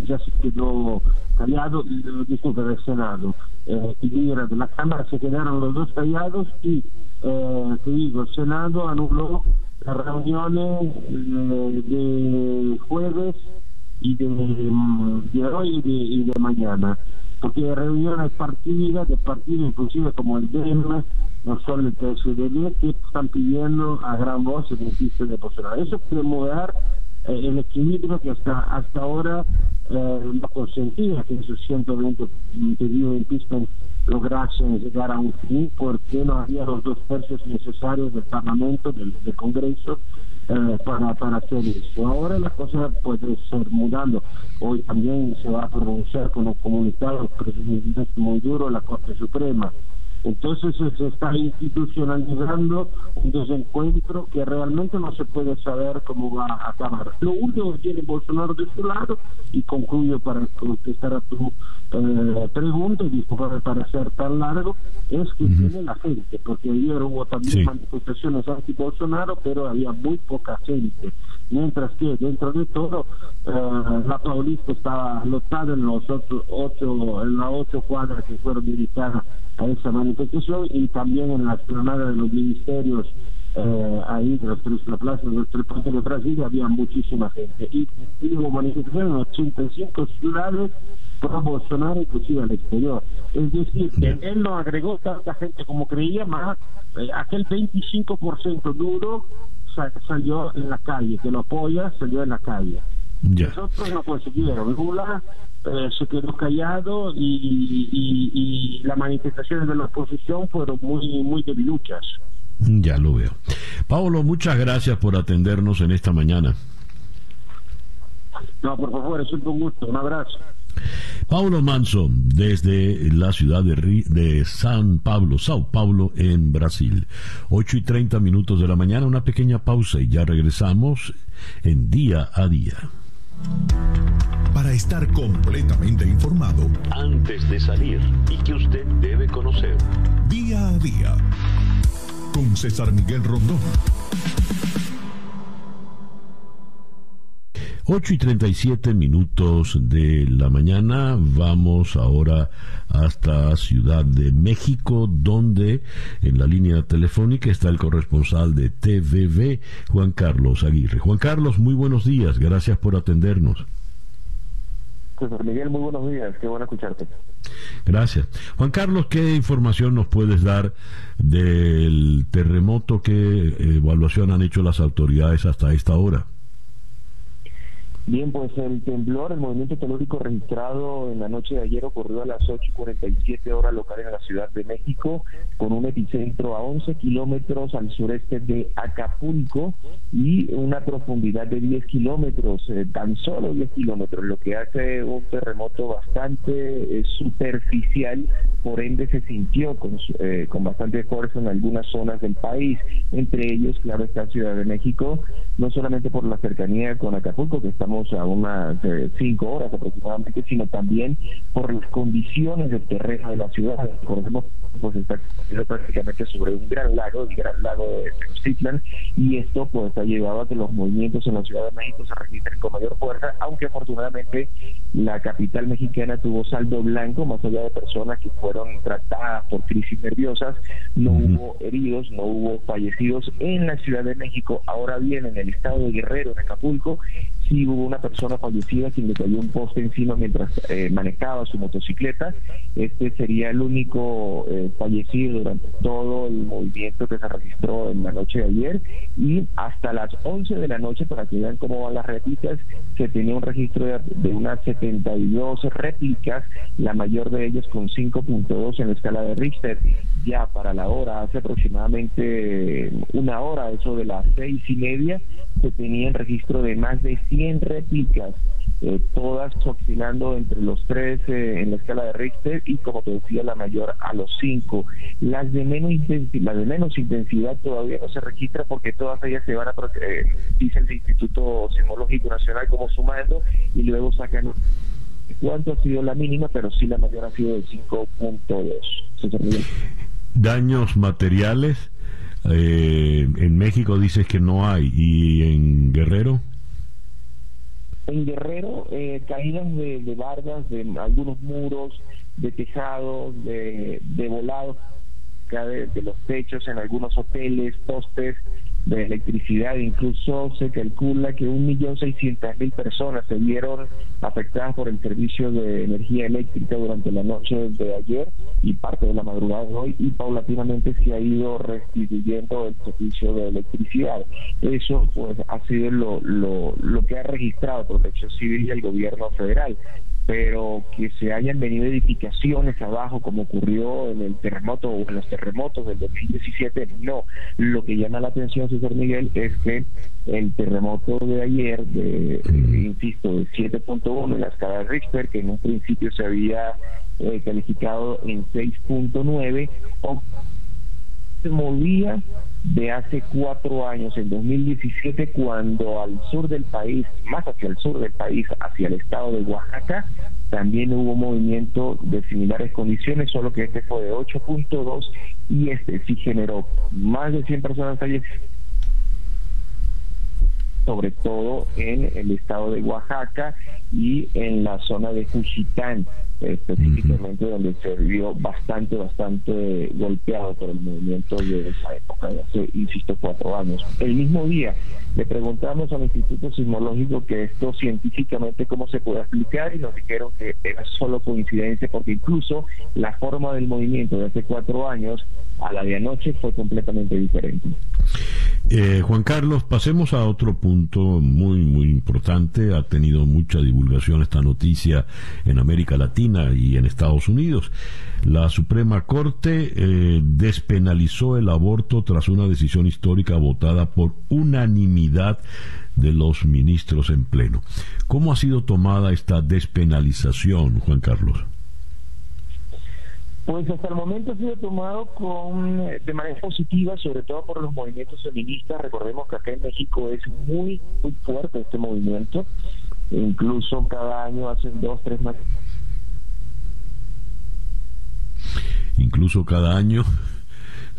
ya se quedó callado, disculpe, del Senado eh, y de la Cámara se quedaron los dos callados y, eh, te digo, el Senado anuló las reuniones eh, de jueves y de, mm, de hoy y de, mañana, porque reuniones partidas, de partidos inclusive como el DEM, no solo el PSDB, que están pidiendo a gran voz el beneficio de Bolsonaro. Eso puede mover eh, el equilibrio que hasta, hasta ahora eh, no consentía que esos 120 pedidos de impeachment lograsen llegar a un fin porque no había los dos tercios necesarios del Parlamento, del, Congreso, eh, para, para hacer eso. Ahora la cosa puede ser mudando. Hoy también se va a pronunciar con un comunicado muy duro la Corte Suprema. Entonces se está institucionalizando un desencuentro que realmente no se puede saber cómo va a acabar. Lo único que tiene Bolsonaro de su lado, y concluyo para contestar a tu eh, pregunta, y para ser tan largo, es que tiene la gente, porque ayer hubo también manifestaciones anti-Bolsonaro, pero había muy poca gente. Mientras que dentro de todo, eh, la Paulista estaba lotada en, los ocho, en las ocho cuadras que fueron dedicadas a esa manifestación y también en la explanada de los ministerios eh, ahí de los tres, la plaza de los tres de Brasil había muchísima gente. Y hubo manifestaciones en 85 ciudades pro Bolsonaro inclusive al exterior es decir que él no agregó tanta gente como creía más eh, aquel 25% duro salió en la calle que lo apoya salió en la calle nosotros no consiguieron Lula eh, se quedó callado y, y, las manifestaciones de la oposición fueron muy, muy debiluchas. Ya lo veo. Pablo, muchas gracias por atendernos en esta mañana. No, por favor, es un gusto. Un abrazo. Paulo Manso, desde la ciudad de, de, San Pablo, Sao Paulo, en Brasil. 8 y 30 minutos de la mañana, una pequeña pausa y ya regresamos en día a día. Para estar completamente informado antes de salir y que usted debe conocer. Día a día. Con César Miguel Rondón. 8 y 37 minutos de la mañana. Vamos ahora hasta Ciudad de México, donde en la línea telefónica está el corresponsal de TVV, Juan Carlos Aguirre. Juan Carlos, muy buenos días. Gracias por atendernos. Miguel, muy buenos días. Qué bueno escucharte. Gracias. Juan Carlos, ¿qué información nos puedes dar del terremoto? ¿Qué evaluación han hecho las autoridades hasta esta hora? Bien, pues el temblor, el movimiento telúrico registrado en la noche de ayer ocurrió a las 8.47 horas locales en la Ciudad de México, con un epicentro a 11 kilómetros al sureste de Acapulco y una profundidad de 10 kilómetros, eh, tan solo 10 kilómetros, lo que hace un terremoto bastante eh, superficial, por ende se sintió con, eh, con bastante fuerza en algunas zonas del país, entre ellos, claro, esta Ciudad de México, no solamente por la cercanía con Acapulco, que estamos a unas cinco horas aproximadamente, sino también por las condiciones del terreno de la ciudad. Conocemos pues está prácticamente sobre un gran lago, el gran lago de Tenochtitlan, y esto pues ha llevado a que los movimientos en la Ciudad de México se registren con mayor fuerza, aunque afortunadamente la capital mexicana tuvo saldo blanco, más allá de personas que fueron tratadas por crisis nerviosas, no hubo heridos, no hubo fallecidos en la Ciudad de México. Ahora bien, en el estado de Guerrero, en Acapulco, sí hubo una persona fallecida quien le cayó un poste encima mientras eh, manejaba su motocicleta. Este sería el único eh, fallecido durante todo el movimiento que se registró en la noche de ayer y hasta las 11 de la noche, para que vean cómo van las réplicas, se tenía un registro de, de unas 72 réplicas, la mayor de ellas con 5.2 en la escala de Richter. Ya para la hora, hace aproximadamente una hora, eso de las seis y media, se tenía el registro de más de 100 réplicas, eh, todas oscilando entre los 3 eh, en la escala de Richter y como te decía la mayor a los 5. Las de menos intensidad, de menos intensidad todavía no se registra porque todas ellas se van a eh, dice el Instituto Sismológico Nacional como sumando y luego sacan cuánto ha sido la mínima, pero sí la mayor ha sido de 5.2. Daños materiales eh, en México dices que no hay. ¿Y en Guerrero? En Guerrero, eh, caídas de, de, de algunos muros, de tejados, de, de volados de los techos en algunos hoteles, postes, de electricidad. Incluso se calcula que 1.600.000 personas se vieron afectadas por el servicio de energía eléctrica durante la noche de ayer y parte de la madrugada de hoy y paulatinamente se ha ido restituyendo el servicio de electricidad. Eso pues ha sido lo, lo, lo que ha registrado Protección Civil y el gobierno federal pero que se hayan venido edificaciones abajo como ocurrió en el terremoto o en los terremotos del 2017, no. Lo que llama la atención, señor Miguel, es que el terremoto de ayer, de, insisto, de 7.1 en la escala de Richter, que en un principio se había eh, calificado en 6.9, se movía de hace cuatro años, en 2017, cuando al sur del país, más hacia el sur del país, hacia el estado de Oaxaca, también hubo movimiento de similares condiciones, solo que este fue de 8.2 y este sí generó más de 100 personas fallecidas sobre todo en el estado de Oaxaca y en la zona de Juchitán, específicamente donde se vio bastante, bastante golpeado por el movimiento de esa época, de hace, insisto, cuatro años. El mismo día le preguntamos al Instituto Sismológico que esto científicamente cómo se puede explicar y nos dijeron que era solo coincidencia porque incluso la forma del movimiento de hace cuatro años a la de anoche fue completamente diferente. Eh, Juan Carlos, pasemos a otro punto muy, muy importante. Ha tenido mucha divulgación esta noticia en América Latina y en Estados Unidos. La Suprema Corte eh, despenalizó el aborto tras una decisión histórica votada por unanimidad de los ministros en pleno. ¿Cómo ha sido tomada esta despenalización, Juan Carlos? Pues hasta el momento ha sido tomado con eh, de manera positiva, sobre todo por los movimientos feministas. Recordemos que acá en México es muy, muy fuerte este movimiento. Incluso cada año hacen dos, tres más. Incluso cada año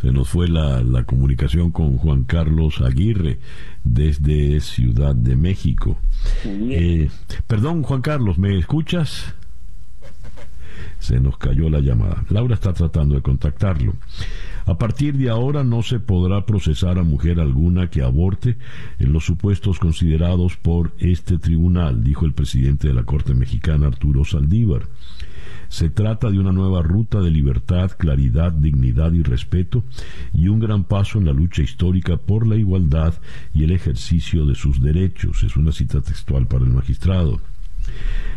se nos fue la, la comunicación con Juan Carlos Aguirre desde Ciudad de México. Eh, perdón, Juan Carlos, ¿me escuchas? se nos cayó la llamada. Laura está tratando de contactarlo. A partir de ahora no se podrá procesar a mujer alguna que aborte en los supuestos considerados por este tribunal, dijo el presidente de la Corte Mexicana, Arturo Saldívar. Se trata de una nueva ruta de libertad, claridad, dignidad y respeto y un gran paso en la lucha histórica por la igualdad y el ejercicio de sus derechos. Es una cita textual para el magistrado.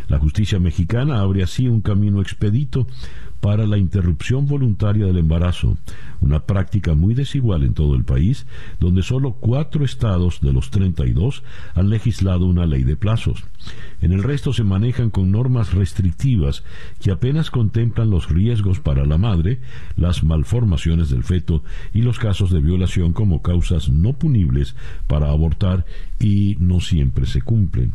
La justicia mexicana abre así un camino expedito para la interrupción voluntaria del embarazo, una práctica muy desigual en todo el país, donde solo cuatro estados de los 32 han legislado una ley de plazos. En el resto se manejan con normas restrictivas que apenas contemplan los riesgos para la madre, las malformaciones del feto y los casos de violación como causas no punibles para abortar y no siempre se cumplen.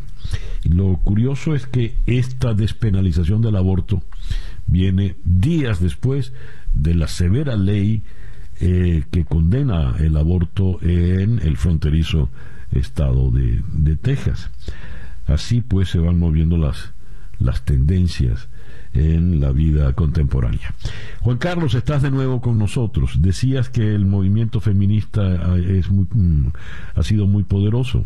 lo curioso es que esta despenalización del aborto viene días después de la severa ley eh, que condena el aborto en el fronterizo estado de, de, Texas. Así pues se van moviendo las, las tendencias en la vida contemporánea. Juan Carlos, estás de nuevo con nosotros. Decías que el movimiento feminista ah, es muy, mm, ha sido muy poderoso.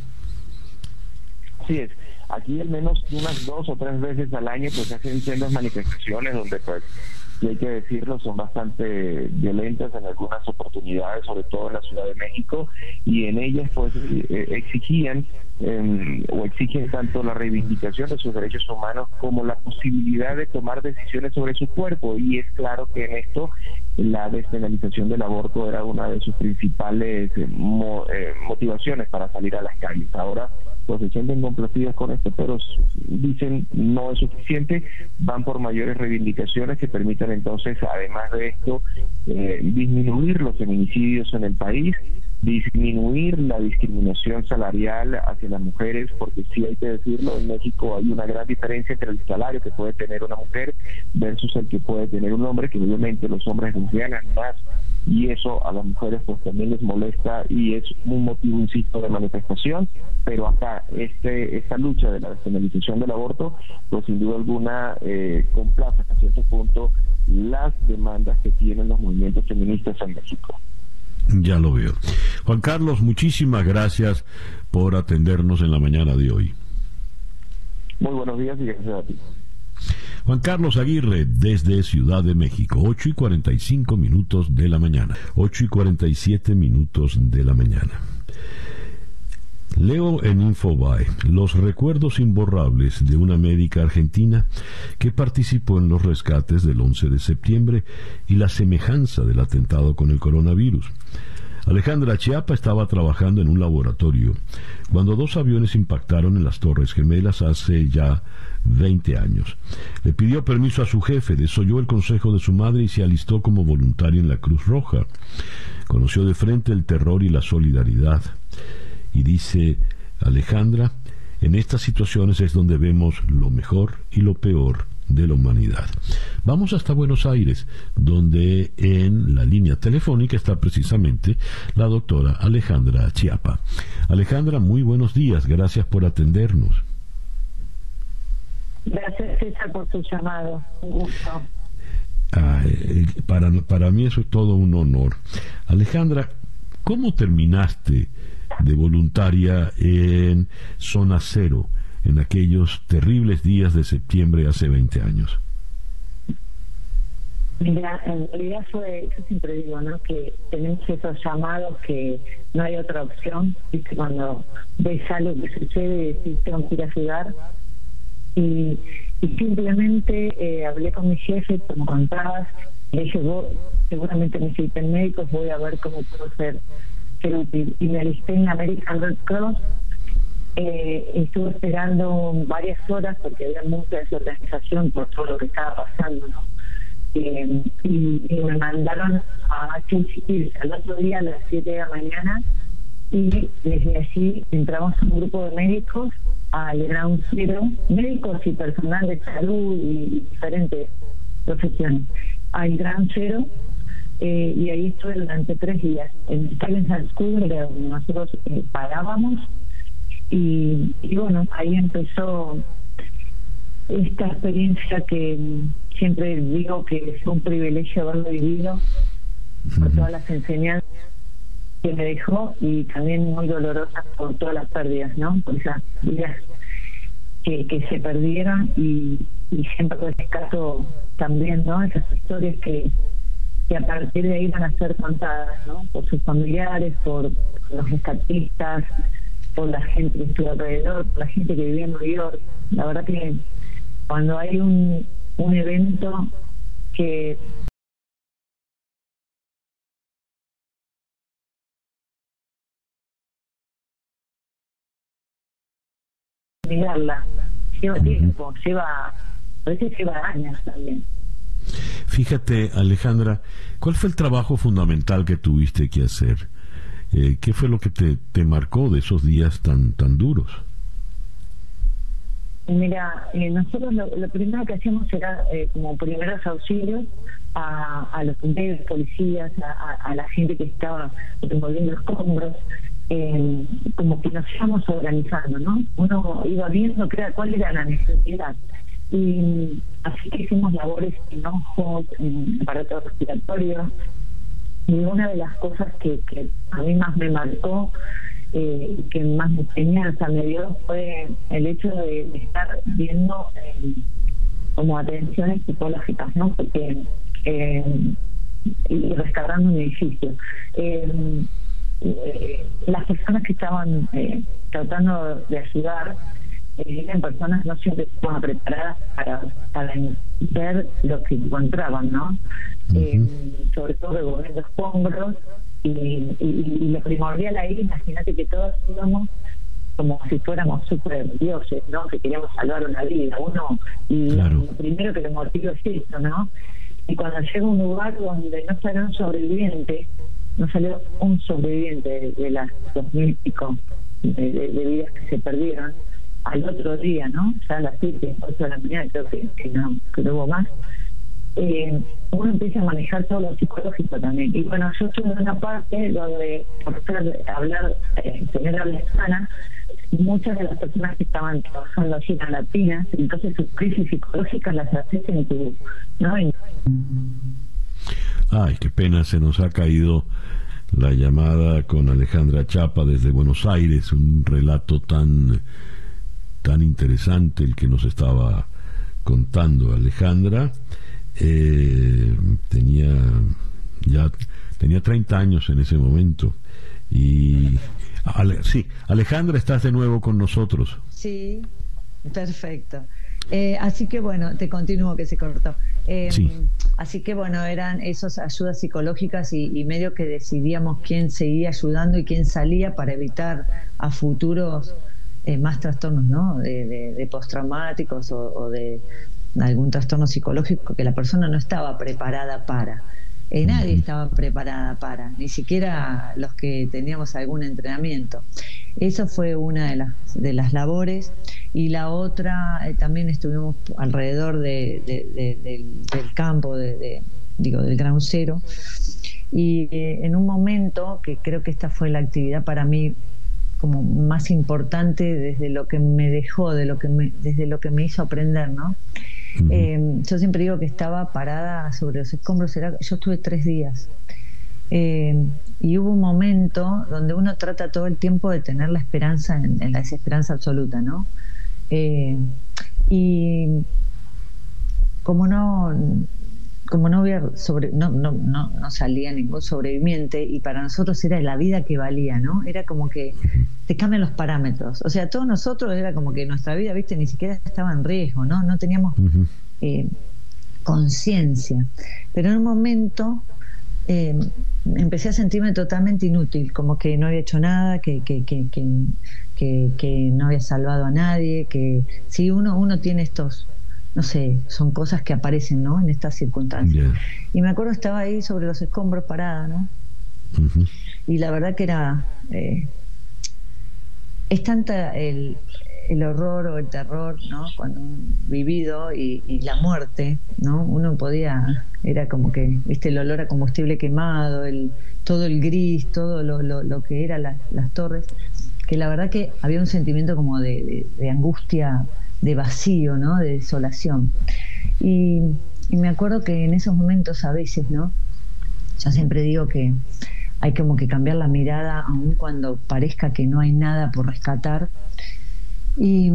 Sí, es. Aquí al menos unas dos o tres veces al año pues hacen sendas manifestaciones donde pues y hay que decirlo, son bastante violentas en algunas oportunidades, sobre todo en la Ciudad de México, y en ellas pues eh, exigían em, o exigen tanto la reivindicación de sus derechos humanos como la posibilidad de tomar decisiones sobre su cuerpo, y es claro que en esto la despenalización del aborto era una de sus principales eh, eh, motivaciones para salir a las calles. Ahora pues se sienten complacidas con esto, pero dicen no es suficiente, van por mayores reivindicaciones que permitan entonces, además de esto, eh, disminuir los feminicidios en el país, disminuir la discriminación salarial hacia las mujeres, porque sí hay que decirlo, en México hay una gran diferencia entre el salario que puede tener una mujer versus el que puede tener un hombre, que obviamente los hombres ganan más y eso a las mujeres pues también les molesta y es un motivo, insisto, de manifestación, pero acá este esta lucha de la despenalización del aborto, pues sin duda alguna eh, complace hasta cierto punto las demandas que tienen los movimientos feministas en México. Ya lo veo. Juan Carlos, muchísimas gracias por atendernos en la mañana de hoy. Muy buenos días y gracias a ti. Juan Carlos Aguirre, desde Ciudad de México, 8 y 45 minutos de la mañana, 8 y 47 minutos de la mañana. Leo en Infobae los recuerdos imborrables de una médica argentina que participó en los rescates del 11 de septiembre y la semejanza del atentado con el coronavirus. Alejandra Chiapa estaba trabajando en un laboratorio cuando dos aviones impactaron en las Torres Gemelas hace ya 20 años. Le pidió permiso a su jefe, desoyó el consejo de su madre y se alistó como voluntario en la Cruz Roja. Conoció de frente el terror y la solidaridad. Y dice Alejandra, en estas situaciones es donde vemos lo mejor y lo peor de la humanidad. Vamos hasta Buenos Aires, donde en la línea telefónica está precisamente la doctora Alejandra Chiapa. Alejandra, muy buenos días, gracias por atendernos. Gracias César por tu llamado, un gusto. Para, para mí eso es todo un honor. Alejandra, ¿cómo terminaste de voluntaria en Zona Cero? En aquellos terribles días de septiembre hace 20 años? Mira, en realidad fue, yo siempre digo, ¿no? Que tenemos esos llamados que no hay otra opción, ¿viste? Cuando ves algo que sucede y decís, tengo que ir a ayudar. Y, simplemente eh, hablé con mi jefe, como contabas, le dije, vos seguramente necesitan médicos, voy a ver cómo puedo ser útil. Y me alisté en American Red Cross eh, estuve esperando varias horas porque había mucha desorganización por todo lo que estaba pasando, ¿no? Eh, y, me mandaron a Chinchipil al otro día a las 7 de la mañana y desde allí entramos a un grupo de médicos al Ground Zero, médicos y personal de salud y diferentes profesiones, al Ground Zero eh, y ahí estuve durante tres días en el School, nosotros eh, parábamos y, bueno, ahí empezó esta experiencia que siempre digo que es un privilegio haberlo vivido por todas las enseñanzas que me dejó y también muy dolorosas por todas las pérdidas, ¿no? Por esas vidas que, que se perdieron y, y siempre rescato también, ¿no? Esas historias que, que a partir de ahí van a ser contadas, ¿no? Por sus familiares, por los rescatistas, por la gente que estuvo alrededor, por la gente que vivía en Nueva York. La verdad que cuando hay un, un evento que mirarla lleva tiempo, lleva, a veces lleva años también. Fíjate, Alejandra, ¿cuál fue el trabajo fundamental que tuviste que hacer? Eh, ¿Qué fue lo que te, te marcó de esos días tan, tan duros? Mira, eh, nosotros lo, primero que hacíamos era eh, como primeros auxilios a, a los de policías, a, la gente que estaba removiendo escombros, eh, como que nos íbamos organizando, ¿no? Uno iba viendo cuál era la necesidad. Y así que hicimos labores en ojos, en aparatos respiratorios. Y una de las cosas que, que a mí más me marcó eh, que más enseñanza me dio fue el hecho de, estar viendo eh, como atenciones psicológicas, ¿no? Porque eh, y rescatando un edificio. Las personas que estaban tratando de ayudar eran personas no siempre estaban preparadas para, para ver lo que encontraban, ¿no? sobre todo removiendo escombros y, y, lo primordial ahí, imagínate que todos íbamos como si fuéramos super dioses, ¿no? Que queríamos salvar una vida, uno, y lo primero que le motiva es eso, ¿no? Y cuando llega un lugar donde no sale un sobreviviente, no salió un sobreviviente de, las dos mil pico de, vidas que se perdieron al otro día, ¿no? Ya a las siete, ocho de la mañana, creo que, no, que no hubo más. Eh, uno empieza a manejar todo lo psicológico también. Y bueno, yo estoy en una parte donde, por hablar, eh, tener habla hispana, muchas de las personas que estaban trabajando allí eran latinas, entonces sus crisis psicológicas las haces en tu, ¿no? Ay, qué pena, se nos ha caído la llamada con Alejandra Chapa desde Buenos Aires, un relato tan, tan interesante el que nos estaba contando Alejandra. Eh, tenía ya tenía 30 años en ese momento y sí, Alejandra, estás de nuevo con nosotros. Sí, perfecto. Eh, así que bueno, te continúo que se cortó. Eh, así que bueno, eran esas ayudas psicológicas y, medio que decidíamos quién seguía ayudando y quién salía para evitar a futuros eh, más trastornos, ¿no? De, postraumáticos o, de algún trastorno psicológico que la persona no estaba preparada para. nadie estaba preparada para, ni siquiera los que teníamos algún entrenamiento. Eso fue una de las, de las labores y la otra eh, también estuvimos alrededor de, del, campo, de, digo, del Gran Cero. Y eh, en un momento, que creo que esta fue la actividad para mí como más importante desde lo que me dejó, de lo que me, desde lo que me hizo aprender, ¿no? Eh, yo siempre digo que estaba parada sobre los escombros, era, yo estuve tres días. y hubo un momento donde uno trata todo el tiempo de tener la esperanza en, en la desesperanza absoluta, ¿no? Eh, y como no como no había sobre no, no, no, no, salía ningún sobreviviente y para nosotros era la vida que valía, ¿no? Era como que te cambian los parámetros. O sea, todos nosotros era como que nuestra vida, viste, ni siquiera estaba en riesgo, ¿no? No teníamos eh, conciencia. Pero en un momento eh, empecé a sentirme totalmente inútil, como que no había hecho nada, que, que, que, que, no había salvado a nadie, que si uno, uno tiene estos, no sé, son cosas que aparecen ¿no? en estas circunstancias. Y me acuerdo estaba ahí sobre los escombros parada, ¿no? Y la verdad que era... Eh, es tanta el, el horror o el terror, ¿no? Cuando vivido y, la muerte, ¿no? Uno podía, era como que, viste, el olor a combustible quemado, el, todo el gris, todo lo, lo, que eran las torres, que la verdad que había un sentimiento como de, angustia, de vacío, ¿no? De desolación. Y, y me acuerdo que en esos momentos a veces, ¿no? Yo siempre digo que hay como que cambiar la mirada, aun cuando parezca que no hay nada por rescatar, Y,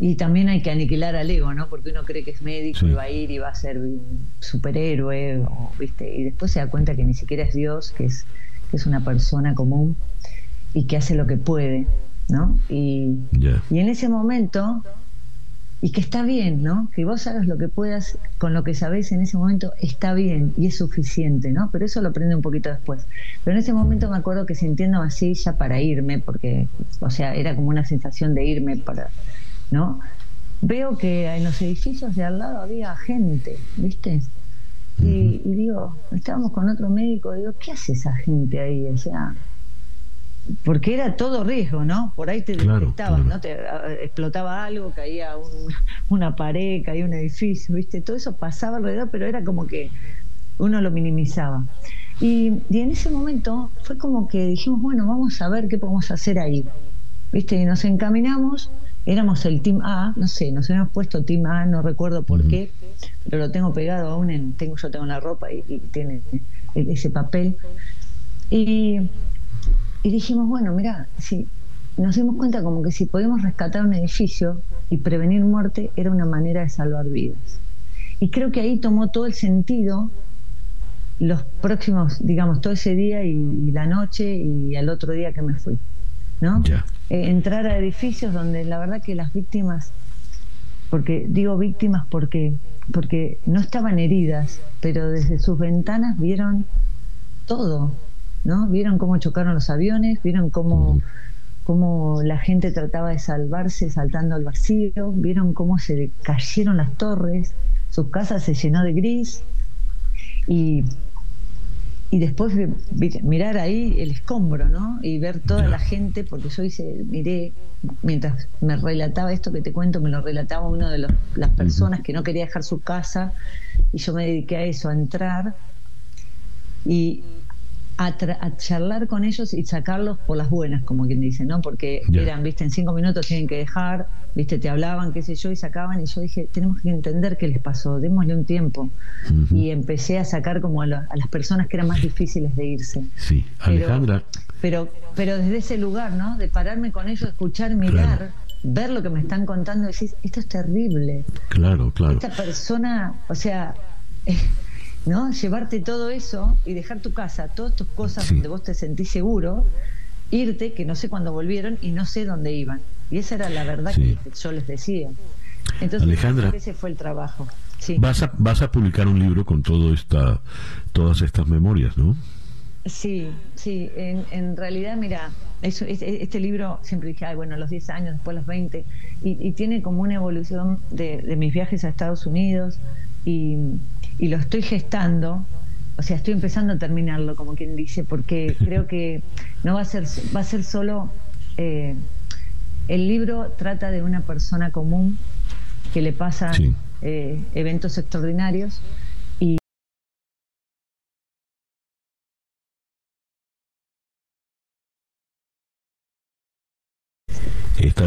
y, también hay que aniquilar al ego, ¿no? Porque uno cree que es médico y va a ir y va a ser un superhéroe, o, ¿viste? Y después se da cuenta que ni siquiera es Dios, que es, que es una persona común y que hace lo que puede, ¿no? Y, y en ese momento y que está bien, ¿no? Que vos hagas lo que puedas con lo que sabés en ese momento está bien y es suficiente, ¿no? Pero eso lo aprende un poquito después. Pero en ese momento me acuerdo que sintiendo así ya para irme, porque, o sea, era como una sensación de irme para, ¿no? Veo que en los edificios de al lado había gente, ¿viste? Y, y digo, estábamos con otro médico, digo, ¿qué hace esa gente ahí? O sea, porque era todo riesgo, ¿no? Por ahí te ¿no? Te explotaba algo, caía una pared, caía un edificio, ¿viste? Todo eso pasaba alrededor, pero era como que uno lo minimizaba. Y, en ese momento fue como que dijimos, bueno, vamos a ver qué podemos hacer ahí. ¿Viste? Y nos encaminamos, éramos el Team A, no sé, nos habíamos puesto Team A, no recuerdo por qué, pero lo tengo pegado aún en, tengo, yo tengo la ropa y, y tiene ese papel. Y y dijimos, bueno, mira, si nos dimos cuenta como que si podemos rescatar un edificio y prevenir muerte era una manera de salvar vidas. Y creo que ahí tomó todo el sentido los próximos, digamos, todo ese día y, la noche y el otro día que me fui. ¿no? Eh, entrar a edificios donde la verdad que las víctimas, porque digo víctimas porque, porque no estaban heridas, pero desde sus ventanas vieron todo, ¿no? Vieron cómo chocaron los aviones, vieron cómo, cómo la gente trataba de salvarse saltando al vacío, vieron cómo se cayeron las torres, su casa se llenó de gris y, y después mirar ahí el escombro, ¿no? Y ver toda la gente, porque yo hice, miré, mientras me relataba esto que te cuento, me lo relataba uno de las personas que no quería dejar su casa y yo me dediqué a eso, a entrar y a, charlar con ellos y sacarlos por las buenas, como quien dice, ¿no? Porque eran, viste, en cinco minutos tienen que dejar, viste, te hablaban, qué sé yo, y sacaban, y yo dije, tenemos que entender qué les pasó, démosle un tiempo. Y empecé a sacar como a, las personas que eran más difíciles de irse. Sí, Alejandra. Pero, pero, desde ese lugar, ¿no? De pararme con ellos, escuchar, mirar. ver lo que me están contando y decís, esto es terrible. Claro, claro. Esta persona, o sea, ¿no? Llevarte todo eso y dejar tu casa, todas tus cosas donde vos te sentís seguro, irte, que no sé cuándo volvieron y no sé dónde iban. Y esa era la verdad que yo les decía. Entonces, Alejandra, ese fue el trabajo. Vas, a, vas a publicar un libro con todo esta, todas estas memorias, ¿no? Sí, sí. En, en realidad, mira, eso, este, libro siempre dije, bueno, los 10 años, después los 20, y, y tiene como una evolución de, de mis viajes a Estados Unidos y y lo estoy gestando, o sea, estoy empezando a terminarlo, como quien dice, porque creo que no va a ser, va a ser solo. Eh, el libro trata de una persona común que le pasa eh, eventos extraordinarios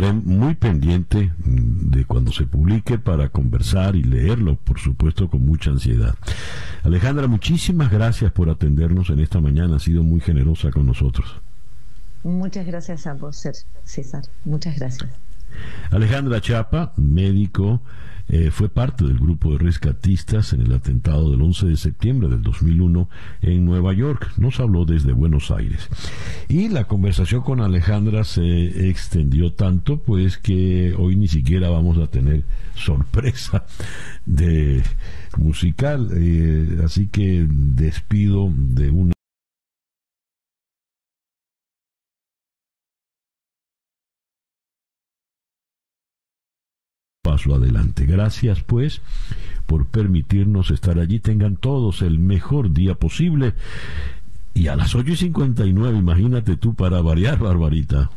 Estaré muy pendiente de cuando se publique para conversar y leerlo, por supuesto, con mucha ansiedad. Alejandra, muchísimas gracias por atendernos en esta mañana. Ha sido muy generosa con nosotros. Muchas gracias a vos, César. Muchas gracias. Alejandra Chapa, médico eh, fue parte del grupo de rescatistas en el atentado del 11 de septiembre del 2001 en Nueva York. Nos habló desde Buenos Aires. Y la conversación con Alejandra se extendió tanto, pues que hoy ni siquiera vamos a tener sorpresa de musical. Eh, así que despido de una adelante. Gracias pues por permitirnos estar allí. Tengan todos el mejor día posible. Y a las 8 y 59, imagínate tú para variar, Barbarita.